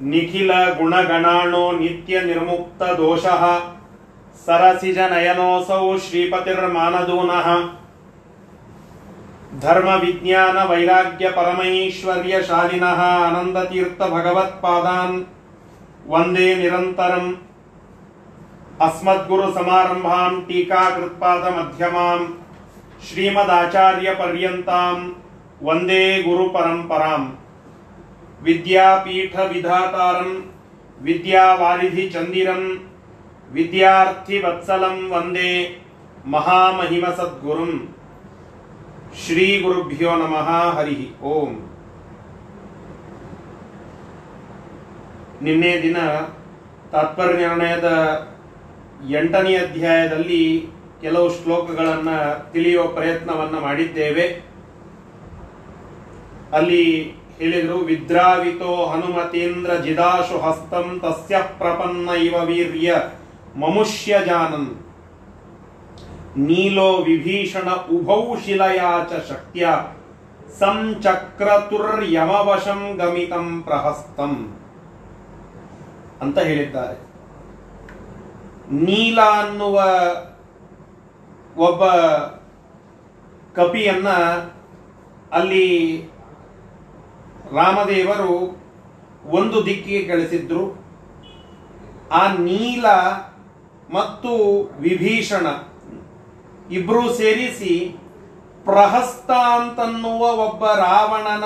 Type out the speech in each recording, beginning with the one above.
सज्जनानां निखिलगुणगणाणो नित्यनिर्मुक्तदोषः सरसिजनयनोऽसौ श्रीपतिर्मानदूनः धर्मविज्ञानवैराग्यपरमैश्वर्यशालिनः आनन्दतीर्थभगवत्पादान् वन्दे निरन्तरम् अस्मद्गुरुसमारम्भां टीकाकृत्पादमध्यमाम् श्रीमदाचार्यपर्यन्तां वन्दे गुरुपरम्पराम् विद्यापीठविधातारं विद्यावारिधिचन्दिरं विद्यार्थिवत्सलं वन्दे महामहिमसद्गुरुम् ಶ್ರೀಗುರುಭ್ಯೋ ನಮಃ ಹರಿ ಓಂ ನಿನ್ನೆ ದಿನ ತಾತ್ಪರ್ಯ ನಿರ್ಣಯದ ಎಂಟನೇ ಅಧ್ಯಾಯದಲ್ಲಿ ಕೆಲವು ಶ್ಲೋಕಗಳನ್ನು ತಿಳಿಯುವ ಪ್ರಯತ್ನವನ್ನ ಮಾಡಿದ್ದೇವೆ ಅಲ್ಲಿ ಹೇಳಿದ್ರು, ವಿದ್ರಾವಿತೋ ಹನುಮತೇಂದ್ರ ಜಿದಾಶು ಹಸ್ತಂ ತಸ್ಯ ಪ್ರಪನ್ನ ಇವ ವೀರ್ಯ ಮಮುಷ್ಯ ಜಾನನ್. ನೀಲೋ ವಿಭೀಷಣ ಉಭೌ ಶಿಲಯಾಚ ಶಕ್ತ್ಯ ಸಂಚಕ್ರತುರ್ಯಮವಶಂ ಗಮಿತಂ ಪ್ರಹಸ್ತಂ. ಅಂತ ಹೇಳಿದ್ದಾರೆ. ನೀಲ ಅನ್ನುವ ಒಬ್ಬ ಕಪಿಯನ್ನ ಅಲ್ಲಿ ರಾಮದೇವರು ಒಂದು ದಿಕ್ಕಿಗೆ ಕಳಿಸಿದ್ರು ಆ ನೀಲ ಮತ್ತು ವಿಭೀಷಣ ಇಬ್ರು ಸೇರಿಸಿ ಪ್ರಹಸ್ತ ಅಂತನ್ನುವ ಒಬ್ಬ ರಾವಣನ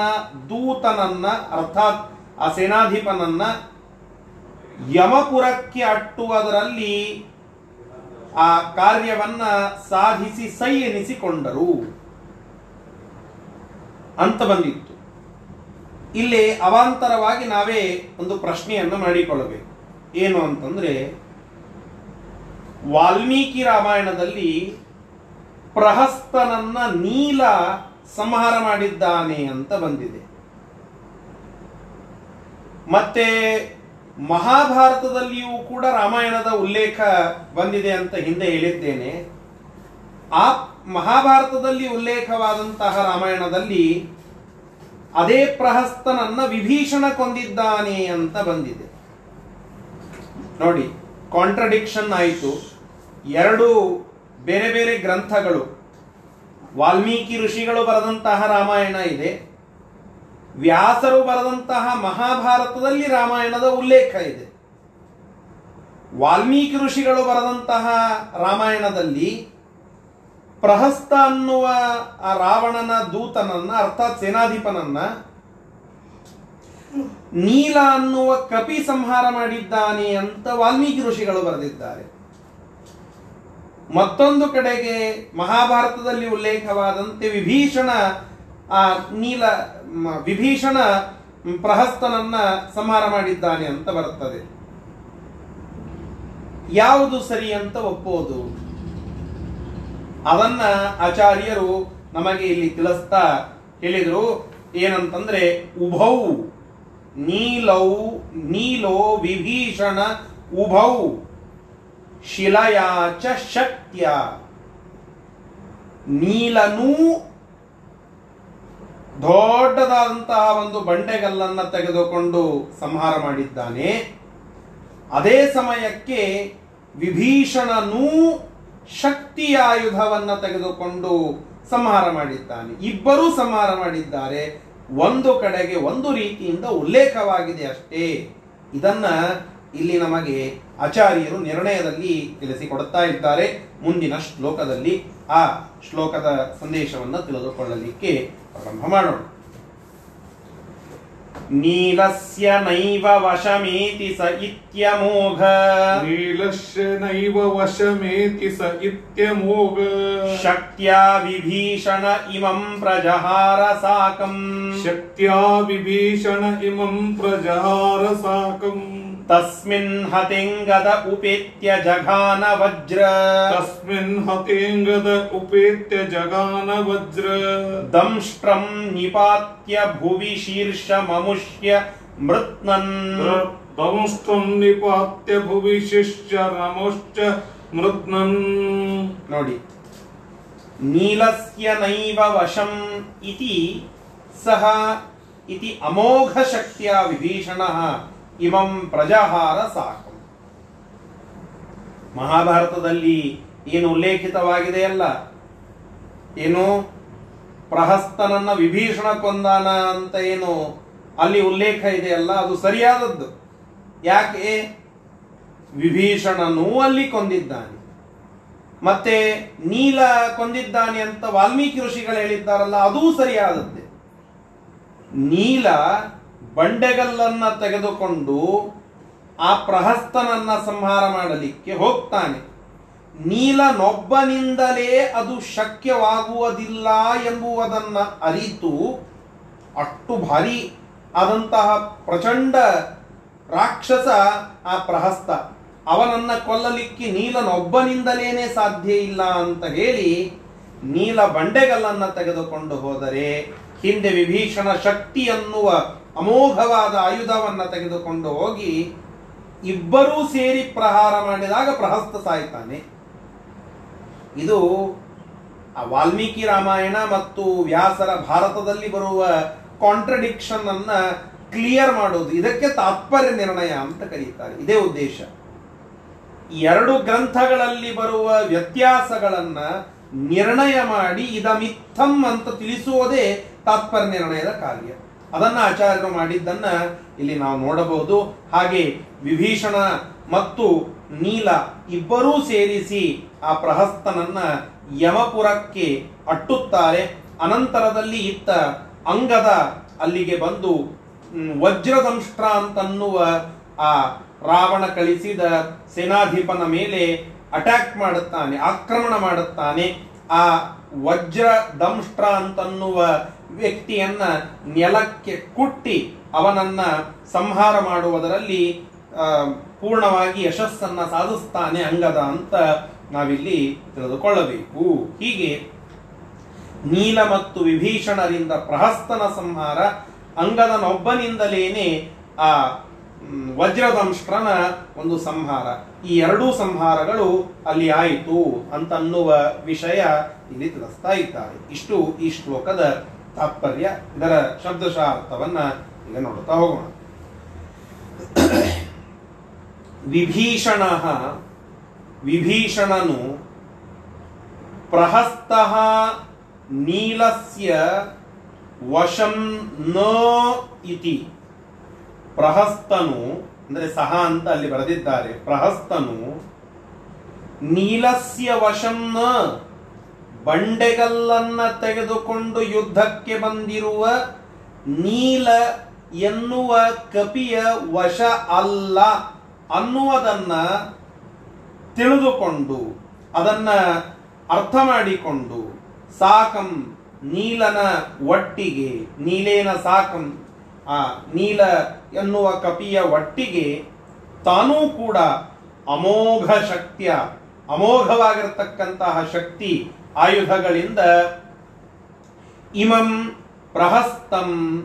ದೂತನನ್ನ, ಅರ್ಥಾತ್ ಆ ಸೇನಾಧಿಪನನ್ನ ಯಮಪುರಕ್ಕೆ ಅಟ್ಟುವುದರಲ್ಲಿ ಆ ಕಾರ್ಯವನ್ನ ಸಾಧಿಸಿ ಸೈ ಎನಿಸಿಕೊಂಡರು. ಅಂತ ಬಂದಿತ್ತು. ಇಲ್ಲಿ ಅವಾಂತರವಾಗಿ ನಾವೇ ಒಂದು ಪ್ರಶ್ನೆಯನ್ನು ಮಾಡಿಕೊಳ್ಳಬೇಕು. ಏನು ಅಂತಂದ್ರೆ, ವಾಲ್ಮೀಕಿ ರಾಮಾಯಣದಲ್ಲಿ ಪ್ರಹಸ್ತನನ್ನ ನೀಲ ಸಂಹಾರ ಮಾಡಿದ್ದಾನೆ ಅಂತ ಬಂದಿದೆ. ಮತ್ತೆ ಮಹಾಭಾರತದಲ್ಲಿಯೂ ಕೂಡ ರಾಮಾಯಣದ ಉಲ್ಲೇಖ ಬಂದಿದೆ ಅಂತ ಹಿಂದೆ ಹೇಳಿದ್ದೇನೆ. ಆ ಮಹಾಭಾರತದಲ್ಲಿ ಉಲ್ಲೇಖವಾದಂತಹ ರಾಮಾಯಣದಲ್ಲಿ ಅದೇ ಪ್ರಹಸ್ತನನ್ನ ವಿಭೀಷಣ ಕೊಂದಿದ್ದಾನೆ ಅಂತ ಬಂದಿದೆ. ನೋಡಿ ಕಾಂಟ್ರಡಿಕ್ಷನ್ ಆಯಿತು. ಎರಡು ಬೇರೆ ಬೇರೆ ಗ್ರಂಥಗಳು, ವಾಲ್ಮೀಕಿ ಋಷಿಗಳು ಬರೆದಂತಹ ರಾಮಾಯಣ ಇದೆ. ವ್ಯಾಸರು ಬರೆದಂತಹ ಮಹಾಭಾರತದಲ್ಲಿ ರಾಮಾಯಣದ ಉಲ್ಲೇಖ ಇದೆ. ವಾಲ್ಮೀಕಿ ಋಷಿಗಳು ಬರೆದಂತಹ ರಾಮಾಯಣದಲ್ಲಿ ಪ್ರಹಸ್ತ ಅನ್ನುವ ಆ ರಾವಣನ ದೂತನನ್ನ, ಅರ್ಥಾತ್ ಸೇನಾಧಿಪನನ್ನ ನೀಲ ಅನ್ನುವ ಕಪಿ ಸಂಹಾರ ಮಾಡಿದ್ದಾನೆ ಅಂತ ವಾಲ್ಮೀಕಿ ಋಷಿಗಳು ಬರೆದಿದ್ದಾರೆ. ಮತ್ತೊಂದು ಕಡೆಗೆ ಮಹಾಭಾರತದಲ್ಲಿ ಉಲ್ಲೇಖವಾದಂತೆ ವಿಭೀಷಣ, ಆ ನೀಲ ವಿಭೀಷಣ ಪ್ರಹಸ್ತನನ್ನ ಸಂಹಾರ ಮಾಡಿದ್ದಾನೆ ಅಂತ ಬರುತ್ತದೆ. ಯಾವುದು ಸರಿ ಅಂತ ಒಪ್ಪೋದು ಅದನ್ನ ಆಚಾರ್ಯರು ನಮಗೆ ಇಲ್ಲಿ ತಿಳಿಸ್ತಾ ಹೇಳಿದರು ಏನಂತಂದ್ರೆ, ಉಭೌ ನೀಲೌ ನೀಲೋ ವಿಭೀಷಣ ಉಭೌ ಶಿಲಯಾಚ ಶಕ್ತ್ಯ. ನೀಲನೂ ದೊಡ್ಡದಾದಂತಹ ಒಂದು ಬಂಡೆಗಲ್ಲನ್ನ ತೆಗೆದುಕೊಂಡು ಸಂಹಾರ ಮಾಡಿದ್ದಾನೆ. ಅದೇ ಸಮಯಕ್ಕೆ ವಿಭೀಷಣನೂ ಶಕ್ತಿಯ ಆಯುಧವನ್ನ ತೆಗೆದುಕೊಂಡು ಸಂಹಾರ ಮಾಡಿದ್ದಾನೆ. ಇಬ್ಬರೂ ಸಂಹಾರ ಮಾಡಿದ್ದಾರೆ. ಒಂದು ಕಡೆಗೆ ಒಂದು ರೀತಿಯಿಂದ ಉಲ್ಲೇಖವಾಗಿದೆ ಅಷ್ಟೇ. ಇದನ್ನ ಇಲ್ಲಿ ನಮಗೆ ಆಚಾರ್ಯರು ನಿರ್ಣಯದಲ್ಲಿ ತಿಳಿಸಿಕೊಡುತ್ತಾ ಇದ್ದಾರೆ. ಮುಂದಿನ ಶ್ಲೋಕದಲ್ಲಿ ಆ ಶ್ಲೋಕದ ಸಂದೇಶವನ್ನು ತಿಳಿದುಕೊಳ್ಳಲಿಕ್ಕೆ ಪ್ರಾರಂಭ ಮಾಡೋಣ. ನೀಲಸ್ಯ ನೈವ ವಶಮೇತಿ ಸ ಇತ್ಯಮೋಘ ನೀಲಶ್ಯ ನೈವ ವಶಮೇತಿ ಸ ಇತ್ಯಮೋಘ ಶಕ್ತ್ಯಾ ವಿಭೀಷಣ ಇಮಂ ಪ್ರಜಹಾರ ಸಾಕಂ ಶಕ್ತ್ಯಾ ವಿಭೀಷಣ ಇಮಂ ಪ್ರಜಹಾರ ಸಾಕಂ तस्मिन् हतिङ्गद उपेत्य जघान वज्र तस्मिन् हतिङ्गद उपेत्य जगान वज्र दंष्ट्रम् निपात्य भुवि शीर्षममुष्य मृत्नन्। दंष्ट्रम् निपात्य भुवि शिष्य रमुश्च मृत्नन्। नोडि नीलस्य नैव वशम् इति सः इति अमोघशक्त्या विभीषणः ಇಮಂ ಪ್ರಜಾಹಾರ ಸಾಕಂ. ಮಹಾಭಾರತದಲ್ಲಿ ಏನು ಉಲ್ಲೇಖಿತವಾಗಿದೆಯಲ್ಲ ಏನು? ಪ್ರಹಸ್ತನನ್ನ ವಿಭೀಷಣ ಕೊಂದಾನ ಅಂತ ಏನು ಅಲ್ಲಿ ಉಲ್ಲೇಖ ಇದೆಯಲ್ಲ ಅದು ಸರಿಯಾದದ್ದು. ಯಾಕೆ? ವಿಭೀಷಣನೂ ಅಲ್ಲಿ ಕೊಂದಿದ್ದಾನೆ. ಮತ್ತೆ ನೀಲ ಕೊಂದಿದ್ದಾನೆ ಅಂತ ವಾಲ್ಮೀಕಿ ಋಷಿಗಳು ಹೇಳಿದ್ದಾರಲ್ಲ, ಅದೂ ಸರಿಯಾದದ್ದೇ. ನೀಲ ಬಂಡೆಗಲ್ಲನ್ನ ತೆಗೆದುಕೊಂಡು ಆ ಪ್ರಹಸ್ತನನ್ನ ಸಂಹಾರ ಮಾಡಲಿಕ್ಕೆ ಹೋಗ್ತಾನೆ. ನೀಲನೊಬ್ಬನಿಂದಲೇ ಅದು ಶಕ್ಯವಾಗುವುದಿಲ್ಲ ಎಂಬುವುದನ್ನು ಅರಿತು ಅಷ್ಟು ಭಾರಿ ಆದಂತಹ ಪ್ರಚಂಡ ರಾಕ್ಷಸ ಆ ಪ್ರಹಸ್ತ. ಅವನನ್ನ ಕೊಲ್ಲಲಿಕ್ಕೆ ನೀಲನೊಬ್ಬನಿಂದಲೇನೆ ಸಾಧ್ಯ ಇಲ್ಲ ಅಂತ ಹೇಳಿ ನೀಲ ಬಂಡೆಗಲ್ಲನ್ನು ತೆಗೆದುಕೊಂಡು ಹೋದರೆ ಹಿಂದೆ ವಿಭೀಷಣ ಶಕ್ತಿ ಅನ್ನುವ ಅಮೋಘವಾದ ಆಯುಧವನ್ನು ತೆಗೆದುಕೊಂಡು ಹೋಗಿ ಇಬ್ಬರೂ ಸೇರಿ ಪ್ರಹಾರ ಮಾಡಿದಾಗ ಪ್ರಹಸ್ತ ಸಾಯ್ತಾನೆ. ಇದು ವಾಲ್ಮೀಕಿ ರಾಮಾಯಣ ಮತ್ತು ವ್ಯಾಸರ ಭಾರತದಲ್ಲಿ ಬರುವ ಕಾಂಟ್ರಡಿಕ್ಷನ್ ಅನ್ನ ಕ್ಲಿಯರ್ ಮಾಡೋದು. ಇದಕ್ಕೆ ತಾತ್ಪರ್ಯ ನಿರ್ಣಯ ಅಂತ ಕರೀತಾರೆ. ಇದೇ ಉದ್ದೇಶ. ಎರಡು ಗ್ರಂಥಗಳಲ್ಲಿ ಬರುವ ವ್ಯತ್ಯಾಸಗಳನ್ನ ನಿರ್ಣಯ ಮಾಡಿ ಇದಮಿತ್ತಂ ಅಂತ ತಿಳಿಸುವುದೇ ತಾತ್ಪರ್ಯ ನಿರ್ಣಯದ ಕಾರ್ಯ. ಅದನ್ನ ಆಚಾರ್ಯರು ಮಾಡಿದ್ದನ್ನ ಇಲ್ಲಿ ನಾವು ನೋಡಬಹುದು. ಹಾಗೆ ವಿಭೀಷಣ ಮತ್ತು ನೀಲ ಇಬ್ಬರೂ ಸೇರಿಸಿ ಆ ಪ್ರಹಸ್ತನನ್ನ ಯಮಪುರಕ್ಕೆ ಅಟ್ಟುತ್ತಾರೆ. ಅನಂತರದಲ್ಲಿ ಇತ್ತ ಅಂಗದ ಅಲ್ಲಿಗೆ ಬಂದು ವಜ್ರದಂಷ್ಟ್ರ ಅಂತನ್ನುವ ಆ ರಾವಣ ಕಳಿಸಿದ ಸೇನಾಧಿಪನ ಮೇಲೆ ಅಟ್ಯಾಕ್ ಮಾಡುತ್ತಾನೆ, ಆಕ್ರಮಣ ಮಾಡುತ್ತಾನೆ. ಆ ವಜ್ರ ದಂಷ್ಟ್ರ ಅಂತನ್ನುವ ವ್ಯಕ್ತಿಯನ್ನ ನೆಲಕ್ಕೆ ಕುಟ್ಟಿ ಅವನನ್ನ ಸಂಹಾರ ಮಾಡುವುದರಲ್ಲಿ ಪೂರ್ಣವಾಗಿ ಯಶಸ್ಸನ್ನ ಸಾಧಿಸ್ತಾನೆ ಅಂಗದ ಅಂತ ನಾವಿಲ್ಲಿ ತಿಳಿದುಕೊಳ್ಳಬೇಕು. ಹೀಗೆ ನೀಲ ಮತ್ತು ವಿಭೀಷಣರಿಂದ ಪ್ರಹಸ್ತನ ಸಂಹಾರ ಅಂಗದನೊಬ್ಬನಿಂದಲೇನೆ ಆ ಮ್, ವಜ್ರದಂಷ್ಟ್ರನ ಒಂದು ಸಂಹಾರ. ಈ ಎರಡೂ ಸಂಹಾರಗಳು ಅಲ್ಲಿ ಆಯಿತು ಅಂತನ್ನುವ ವಿಷಯ ಇಲ್ಲಿ ತಿಳಿಸ್ತಾ ಇದ್ದಾರೆ. ಇಷ್ಟು ಈ ಶ್ಲೋಕದ ತಾತ್ಪರ್ಯ. ಇದರ ಶಬ್ದಶಃ ಅರ್ಥವನ್ನ ಈಗ ನೋಡುತ್ತಾ ಹೋಗೋಣ. ವಿಭೀಷಣ ವಿಭೀಷಣನು ಪ್ರಹಸ್ತಃ ನೀಲಸ್ಯ ವಶಂ ನ ಇತಿ. ಪ್ರಹಸ್ತನು, ಅಂದರೆ ಸಹ ಅಂತ ಅಲ್ಲಿ ಬರೆದಿದ್ದಾರೆ, ಪ್ರಹಸ್ತನು ನೀಲಸ್ಯ ವಶಂ ನ ಬಂಡೆಗಲ್ಲನ್ನ ತೆಗೆದುಕೊಂಡು ಯುದ್ಧಕ್ಕೆ ಬಂದಿರುವ ನೀಲ ಎನ್ನುವ ಕಪಿಯ ವಶ ಅಲ್ಲ ಅನ್ನುವುದನ್ನ ತಿಳಿದುಕೊಂಡು, ಅದನ್ನ ಅರ್ಥ ಮಾಡಿಕೊಂಡು, ಸಾಕಂ ನೀಲನ ಒಟ್ಟಿಗೆ, ನೀಲೇನ ಸಾಕಂ ಆ ನೀಲ ಎನ್ನುವ ಕಪಿಯ ಒಟ್ಟಿಗೆ ತಾನೂ ಕೂಡ ಅಮೋಘ ಶಕ್ತಿಯ, ಅಮೋಘವಾಗಿರತಕ್ಕಂತಹ ಶಕ್ತಿ ಆಯುಧಗಳಿಂದ ಇಮಂ ಪ್ರಹಸ್ತಂ.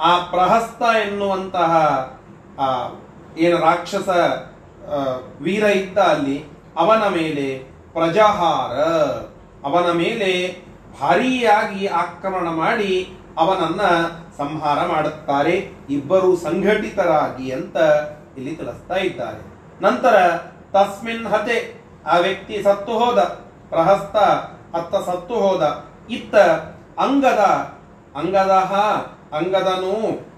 ಆ ಪ್ರಹಸ್ತ ಎನ್ನುವಂತಹ, ಆ, ಏನು ರಾಕ್ಷಸ ವೀರ ಇದ್ದ ಅಲ್ಲಿ ಅವನ ಮೇಲೆ ಪ್ರಜಹಾರ. ಅವನ ಮೇಲೆ ಭಾರಿಯಾಗಿ ಆಕ್ರಮಣ ಮಾಡಿ ಅವನನ್ನ ಸಂಹಾರ ಮಾಡುತ್ತಾರೆ. ಇಬ್ಬರು ಸಂಘಟಿತರಾಗಿ ಅಂತ ಇಲ್ಲಿ ತಿಳಿಸ್ತಾ ಇದ್ದಾರೆ. ನಂತರ ತಸ್ಮಿನ್ ಹತೆ, ಆ ವ್ಯಕ್ತಿ ಸತ್ತು ಹೋದ. ಪ್ರಹಸ್ತ ಅತ್ತ ಸತ್ತು ಹೋದ. ಇತ್ತ ಅಂಗದ ಅಂಗದ ಅಂಗದನು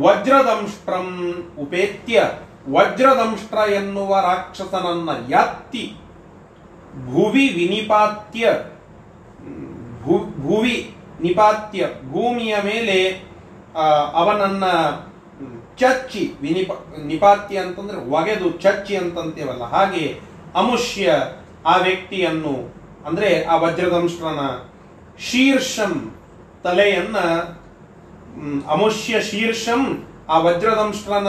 ವಜ್ರದಂಷ್ಟ್ರಂ ಉಪೇತ್ಯ. ವಜ್ರದಂಷ್ಟ್ರ ಎನ್ನುವ ರಾಕ್ಷಸನನ್ನ ಯಾತ್ತಿ. ಭುವಿ ವಿನಿಪಾತ್ಯ. ಭುವಿ ನಿಪಾತ್ಯ ಭೂಮಿಯ ಮೇಲೆ ಅವನನ್ನ ಚಚ್ಚಿ, ವಿನಿಪ, ನಿಪಾತ್ಯ ಅಂತಂದ್ರೆ ಒಗೆದು ಚಚ್ಚಿ ಅಂತಂತೇವಲ್ಲ, ಹಾಗೆ ಅಮುಷ್ಯ ಆ ವ್ಯಕ್ತಿಯನ್ನು, ಅಂದ್ರೆ ಆ ವಜ್ರದಂಶನ ಶೀರ್ಷಂ ತಲೆಯನ್ನ ಅಮುಷ್ಯ ಶೀರ್ಷಂ ಆ ವಜ್ರದಂಶನ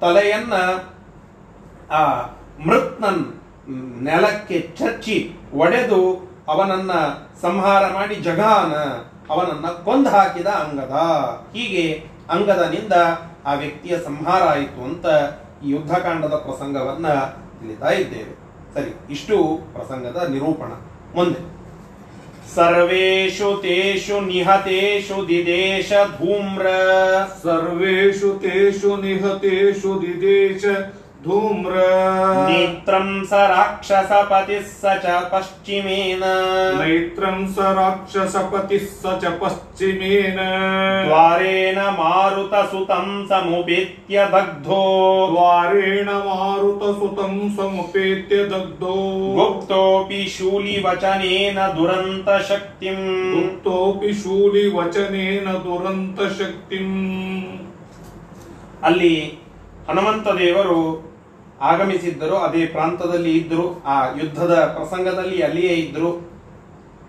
ತಲೆಯನ್ನ, ಆ ಮೃತ್ನನ್ ನೆಲಕ್ಕೆ ಚಚ್ಚಿ ಒಡೆದು ಅವನನ್ನ ಸಂಹಾರ ಮಾಡಿ ಜಗಾನ ಅವನನ್ನ ಕೊಂದು ಹಾಕಿದ ಅಂಗದ. ಹೀಗೆ ಅಂಗದನಿಂದ ಆ ವ್ಯಕ್ತಿಯ ಸಂಹಾರ ಆಯಿತು ಅಂತ ಈ ಯುದ್ಧಕಾಂಡದ ಪ್ರಸಂಗವನ್ನ ತಿಳಿತಾ ಇದ್ದೇವೆ. ಸರಿ ಇಷ್ಟು ಪ್ರಸಂಗದ ನಿರೂಪಣ. ಮುಂದೆ. ಸರ್ವೇಷು ತೇಷು ನಿಹತೇಷು ದಿದೇಶ ಧೂಮ್ರ. ಸರ್ವೇಷು ತೇಷು ನಿಹತೇಷು ದಿದೇಶ धूम्र नेत्रं स राक्षसपतिः स च पश्चिमेन नैत्रं स राक्षसपतिः स च पश्चिमेन द्वारेण मारुतसुतं समुपेत्य दग्धो द्वारेण मारुतसुतं समुपेत्य दग्धो गुप्तोऽपि शूलिवचनेन दुरन्तशक्तिम् गुप्तोऽपि शूलिवचनेन दुरन्तशक्तिम् ಅಲ್ಲಿ ಹನುಮಂತ ದೇವರು ಆಗಮಿಸಿದ್ದರು, ಅದೇ ಪ್ರಾಂತದಲ್ಲಿ ಇದ್ದರು, ಆ ಯುದ್ಧದ ಪ್ರಸಂಗದಲ್ಲಿ ಅಲ್ಲಿಯೇ ಇದ್ದರು,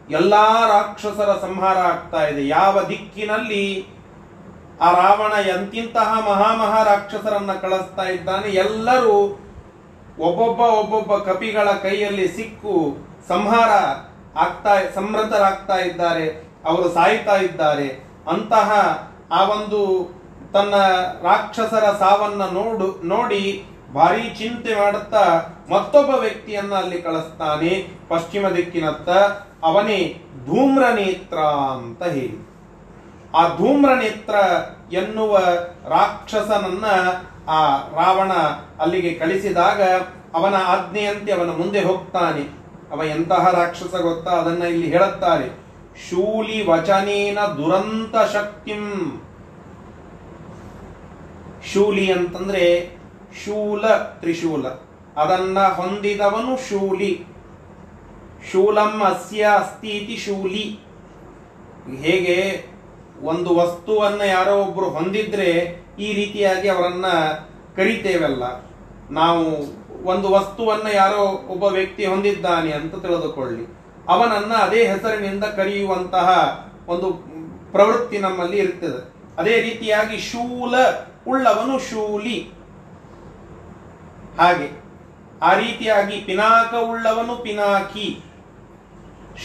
ಎಲ್ಲಾ ರಾಕ್ಷಸರ ಸಂಹಾರ ಆಗ್ತಾ ಇದೆ. ಯಾವ ದಿಕ್ಕಿನಲ್ಲಿ ಆ ರಾವಣ ಎಂತಿಂತಹ ಮಹಾಮಹಾ ರಾಕ್ಷಸರನ್ನ ಕಳಿಸ್ತಾ ಇದ್ದಾನೆ, ಎಲ್ಲರೂ ಒಬ್ಬೊಬ್ಬ ಒಬ್ಬೊಬ್ಬ ಕಪಿಗಳ ಕೈಯಲ್ಲಿ ಸಿಕ್ಕು ಸಂಹಾರ ಆಗ್ತಾ ಸಮೃದ್ಧರಾಗ್ತಾ ಇದ್ದಾರೆ, ಅವರು ಸಾಯ್ತಾ ಇದ್ದಾರೆ. ಅಂತಹ ಆ ಒಂದು ತನ್ನ ರಾಕ್ಷಸರ ಸಾವನ್ನ ನೋಡು, ನೋಡಿ ಭಾರಿ ಚಿಂತೆ ಮಾಡುತ್ತಾ ಮತ್ತೊಬ್ಬ ವ್ಯಕ್ತಿಯನ್ನ ಅಲ್ಲಿ ಕಳಿಸ್ತಾನೆ. ಪಶ್ಚಿಮ ದಿಕ್ಕಿನತ್ತ ಅವನೇ ಧೂಮ್ರ ನೇತ್ರ ಅಂತ ಹೇಳಿ. ಆ ಧೂಮ್ರನೇತ್ರ ಎನ್ನುವ ರಾಕ್ಷಸನನ್ನ ಆ ರಾವಣ ಅಲ್ಲಿಗೆ ಕಳಿಸಿದಾಗ ಅವನ ಆಜ್ಞೆಯಂತೆ ಅವನ ಮುಂದೆ ಹೋಗ್ತಾನೆ. ಅವ ಎಂತಹ ರಾಕ್ಷಸ ಗೊತ್ತಾ? ಅದನ್ನ ಇಲ್ಲಿ ಹೇಳುತ್ತಾರೆ. ಶೂಲಿ ವಚನೇನ ದುರಂತ ಶಕ್ತಿಂ. ಶೂಲಿ ಅಂತಂದ್ರೆ ಶೂಲ ತ್ರಿಶೂಲ. ಅದನ್ನ ಹೊಂದಿದವನು ಶೂಲಿ. ಶೂಲಂ ಅಸ್ಯ ಅಸ್ತಿ ಇತಿ ಶೂಲಿ. ಹೇಗೆ? ಒಂದು ವಸ್ತುವನ್ನ ಯಾರೋ ಒಬ್ರು ಹೊಂದಿದ್ರೆ ಈ ರೀತಿಯಾಗಿ ಅವರನ್ನ ಕರಿತೇವಲ್ಲ. ನಾವು ಒಂದು ವಸ್ತುವನ್ನ ಯಾರೋ ಒಬ್ಬ ವ್ಯಕ್ತಿ ಹೊಂದಿದ್ದಾನೆ ಅಂತ ತಿಳಿದುಕೊಳ್ಳಿ. ಅವನನ್ನ ಅದೇ ಹೆಸರಿನಿಂದ ಕರೆಯುವಂತಹ ಒಂದು ಪ್ರವೃತ್ತಿ ನಮ್ಮಲ್ಲಿ ಇರ್ತದೆ. ಅದೇ ರೀತಿಯಾಗಿ ಶೂಲ ಉಳ್ಳವನು ಶೂಲಿ. ಹಾಗೆ, ಆ ರೀತಿಯಾಗಿ ಪಿನಾಕ ಉಳ್ಳವನು ಪಿನಾಕಿ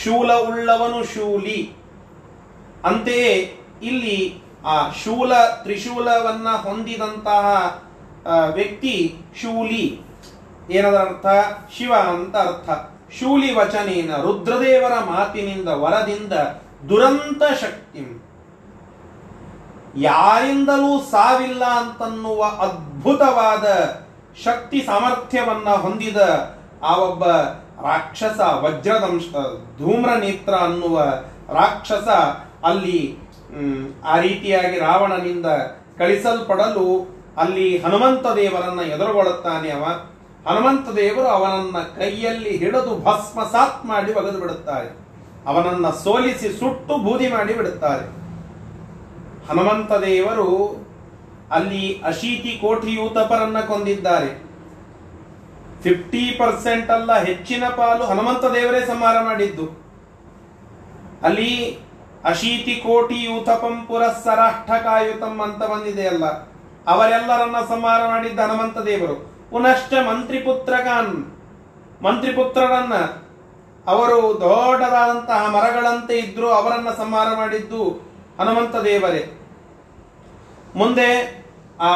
ಶೂಲ ಉಳ್ಳವನು ಶೂಲಿ. ಅಂತೆಯೇ ಇಲ್ಲಿ ಆ ಶೂಲ ತ್ರಿಶೂಲವನ್ನ ಹೊಂದಿದಂತಹ ವ್ಯಕ್ತಿ ಶೂಲಿ. ಏನದ ಅರ್ಥ ಶಿವ ಅಂತ ಅರ್ಥ. ಶೂಲಿ ವಚನೇನ ರುದ್ರದೇವರ ಮಾತಿನಿಂದ ವರದಿಂದ ದುರಂತ ಶಕ್ತಿ. ಯಾರಿಂದಲೂ ಸಾವಿಲ್ಲ ಅಂತನ್ನುವ ಅದ್ಭುತವಾದ ಶಕ್ತಿ ಸಾಮರ್ಥ್ಯವನ್ನ ಹೊಂದಿದ ಆ ಒಬ್ಬ ರಾಕ್ಷಸ ವಜ್ರದಂಶ ಧೂಮ್ರ ನೇತ್ರ ಅನ್ನುವ ರಾಕ್ಷಸ ಅಲ್ಲಿ ಆ ರೀತಿಯಾಗಿ ರಾವಣನಿಂದ ಕಳಿಸಲ್ಪಡಲು ಅಲ್ಲಿ ಹನುಮಂತ ದೇವರನ್ನ ಎದುರುಗೊಳ್ಳುತ್ತಾನೆ ಅವ. ಹನುಮಂತ ದೇವರು ಅವನನ್ನ ಕೈಯಲ್ಲಿ ಹಿಡಿದು ಭಸ್ಮಸಾತ್ ಮಾಡಿ ಒಗೆದು ಬಿಡುತ್ತಾರೆ. ಅವನನ್ನ ಸೋಲಿಸಿ ಸುಟ್ಟು ಬೂದಿ ಮಾಡಿ ಬಿಡುತ್ತಾರೆ. ಹನುಮಂತ ದೇವರು ಅಲ್ಲಿ ಅಶೀತಿ ಕೋಟಿ ಯೂತಪರನ್ನ ಕೊಂದಿದ್ದಾರೆ. ಫಿಫ್ಟಿ ಪರ್ಸೆಂಟ್ ಅಲ್ಲ, ಹೆಚ್ಚಿನ ಪಾಲು ಹನುಮಂತ ದೇವರೇ ಸಂಹಾರ ಮಾಡಿದ್ದು. ಅಲ್ಲಿ ಅಶೀತಿ ಕೋಟಿ ಯೂಥಪಂ ಪುರಸ್ಸರಾಷ್ಟಕಾಯುತಂ ಅಂತ ಬಂದಿದೆ ಅಲ್ಲ. ಅವರೆಲ್ಲರನ್ನ ಸಂಹಾರ ಮಾಡಿದ್ದ ಹನುಮಂತ ದೇವರು. ಪುನಶ್ಚ ಮಂತ್ರಿಪುತ್ರಗಾನ್, ಮಂತ್ರಿಪುತ್ರರನ್ನ. ಅವರು ದೊಡ್ಡದಾದಂತಹ ಮರಗಳಂತೆ ಇದ್ರು ಅವರನ್ನ ಸಂಹಾರ ಮಾಡಿದ್ದು ಹನುಮಂತ ದೇವರೇ. ಮುಂದೆ, ಆ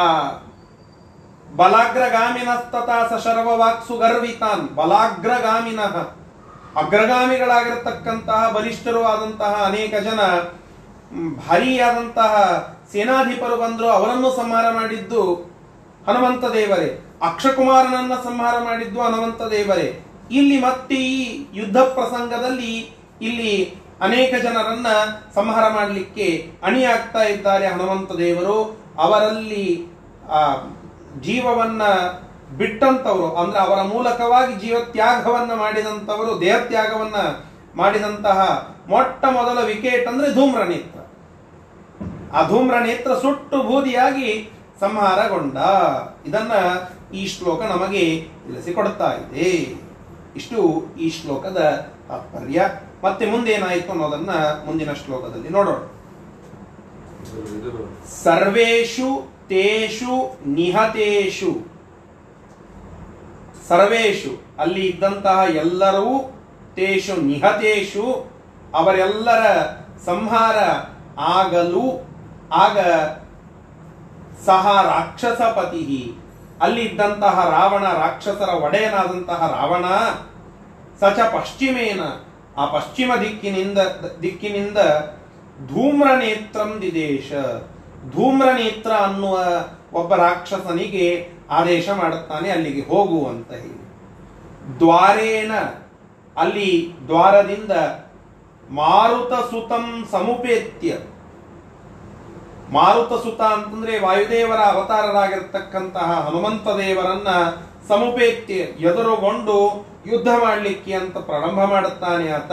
ಬಲಾಗ್ರಗಾಮಿನಸ್ತತಾ ಸಶರ್ವವಾಕ್ ಸುಗರ್ವಿತಾನ್ ಬಲಾಗ್ರಗಾಮಿನಃ ಅಗ್ರಗಾಮಿಗಳಾಗಿರತಕ್ಕಂತಹ ಬಲಿಷ್ಠರು ಆದಂತಹ ಅನೇಕ ಜನ ಭಾರಿಯಾದಂತಹ ಸೇನಾಧಿಪರು ಬಂದರು, ಅವರನ್ನು ಸಂಹಾರ ಮಾಡಿದ್ದು ಹನುಮಂತ ದೇವರೇ. ಅಕ್ಷಕುಮಾರನನ್ನ ಸಂಹಾರ ಮಾಡಿದ್ದು ಹನುಮಂತ ದೇವರೇ. ಇಲ್ಲಿ ಮತ್ತೆ ಈ ಯುದ್ಧ ಪ್ರಸಂಗದಲ್ಲಿ ಇಲ್ಲಿ ಅನೇಕ ಜನರನ್ನ ಸಂಹಾರ ಮಾಡಲಿಕ್ಕೆ ಅಣಿಯಾಗ್ತಾ ಇದ್ದಾರೆ ಹನುಮಂತ ದೇವರು. ಅವರಲ್ಲಿ, ಆ, ಜೀವವನ್ನ ಬಿಟ್ಟಂತವರು, ಅಂದ್ರೆ ಅವರ ಮೂಲಕವಾಗಿ ಜೀವತ್ಯಾಗವನ್ನ ಮಾಡಿದಂತವರು, ದೇಹತ್ಯಾಗವನ್ನ ಮಾಡಿದಂತಹ ಮೊಟ್ಟ ಮೊದಲ ವಿಕೆಟ್ ಅಂದ್ರೆ ಧೂಮ್ರ ನೇತ್ರ. ಆ ಧೂಮ್ರ ನೇತ್ರ ಸುಟ್ಟು ಬೂದಿಯಾಗಿ ಸಂಹಾರಗೊಂಡ. ಇದನ್ನ ಈ ಶ್ಲೋಕ ನಮಗೆ ತಿಳಿಸಿಕೊಡ್ತಾ ಇದೆ. ಇಷ್ಟು ಈ ಶ್ಲೋಕದ ತಾತ್ಪರ್ಯ. ಮತ್ತೆ ಮುಂದೆ ಏನಾಯಿತು ಅನ್ನೋದನ್ನ ಮುಂದಿನ ಶ್ಲೋಕದಲ್ಲಿ ನೋಡೋಣ. ಸರ್ವೇಷು ತೇಷು ನಿಹತೇಷು. ಸರ್ವೇಷು, ಅಲ್ಲಿ ಇದ್ದಂತಹ ಎಲ್ಲರೂ ತೇಷು ನಿಹತೇಷು, ಅವರೆಲ್ಲರ ಸಂಹಾರ ಆಗಲು, ಆಗ ಸಹ ರಾಕ್ಷಸಪತಿ ಅಲ್ಲಿ ಇದ್ದಂತಹ ರಾವಣ, ರಾಕ್ಷಸರ ಒಡೆಯನಾದಂತಹ ರಾವಣ, ಸಚ ಪಶ್ಚಿಮೇನ ಆ ಪಶ್ಚಿಮ ದಿಕ್ಕಿನಿಂದ ದಿಕ್ಕಿನಿಂದ ಧೂಮ್ರನೇತ್ರಂ ದಿದೇಶ. ಧೂಮ್ರನೇತ್ರ ಅನ್ನುವ ಒಬ್ಬ ರಾಕ್ಷಸನಿಗೆ ಆದೇಶ ಮಾಡುತ್ತಾನೆ, ಅಲ್ಲಿಗೆ ಹೋಗು. ಅಂತ ಹೇಳಿ ದ್ವಾರೇನ, ಅಲ್ಲಿ ದ್ವಾರದಿಂದ ಮಾರುತ ಸುತಂ ಸಮುಪೇತ್ಯ. ಮಾರುತ ಸುತ ಅಂತಂದ್ರೆ ವಾಯುದೇವರ ಅವತಾರರಾಗಿರ್ತಕ್ಕಂತಹ ಹನುಮಂತ ದೇವರನ್ನ ಸಮುಪೇತ್ಯ ಎದುರುಗೊಂಡು ಯುದ್ಧ ಮಾಡಲಿಕ್ಕೆ ಅಂತ ಪ್ರಾರಂಭ ಮಾಡುತ್ತಾನೆ ಆತ.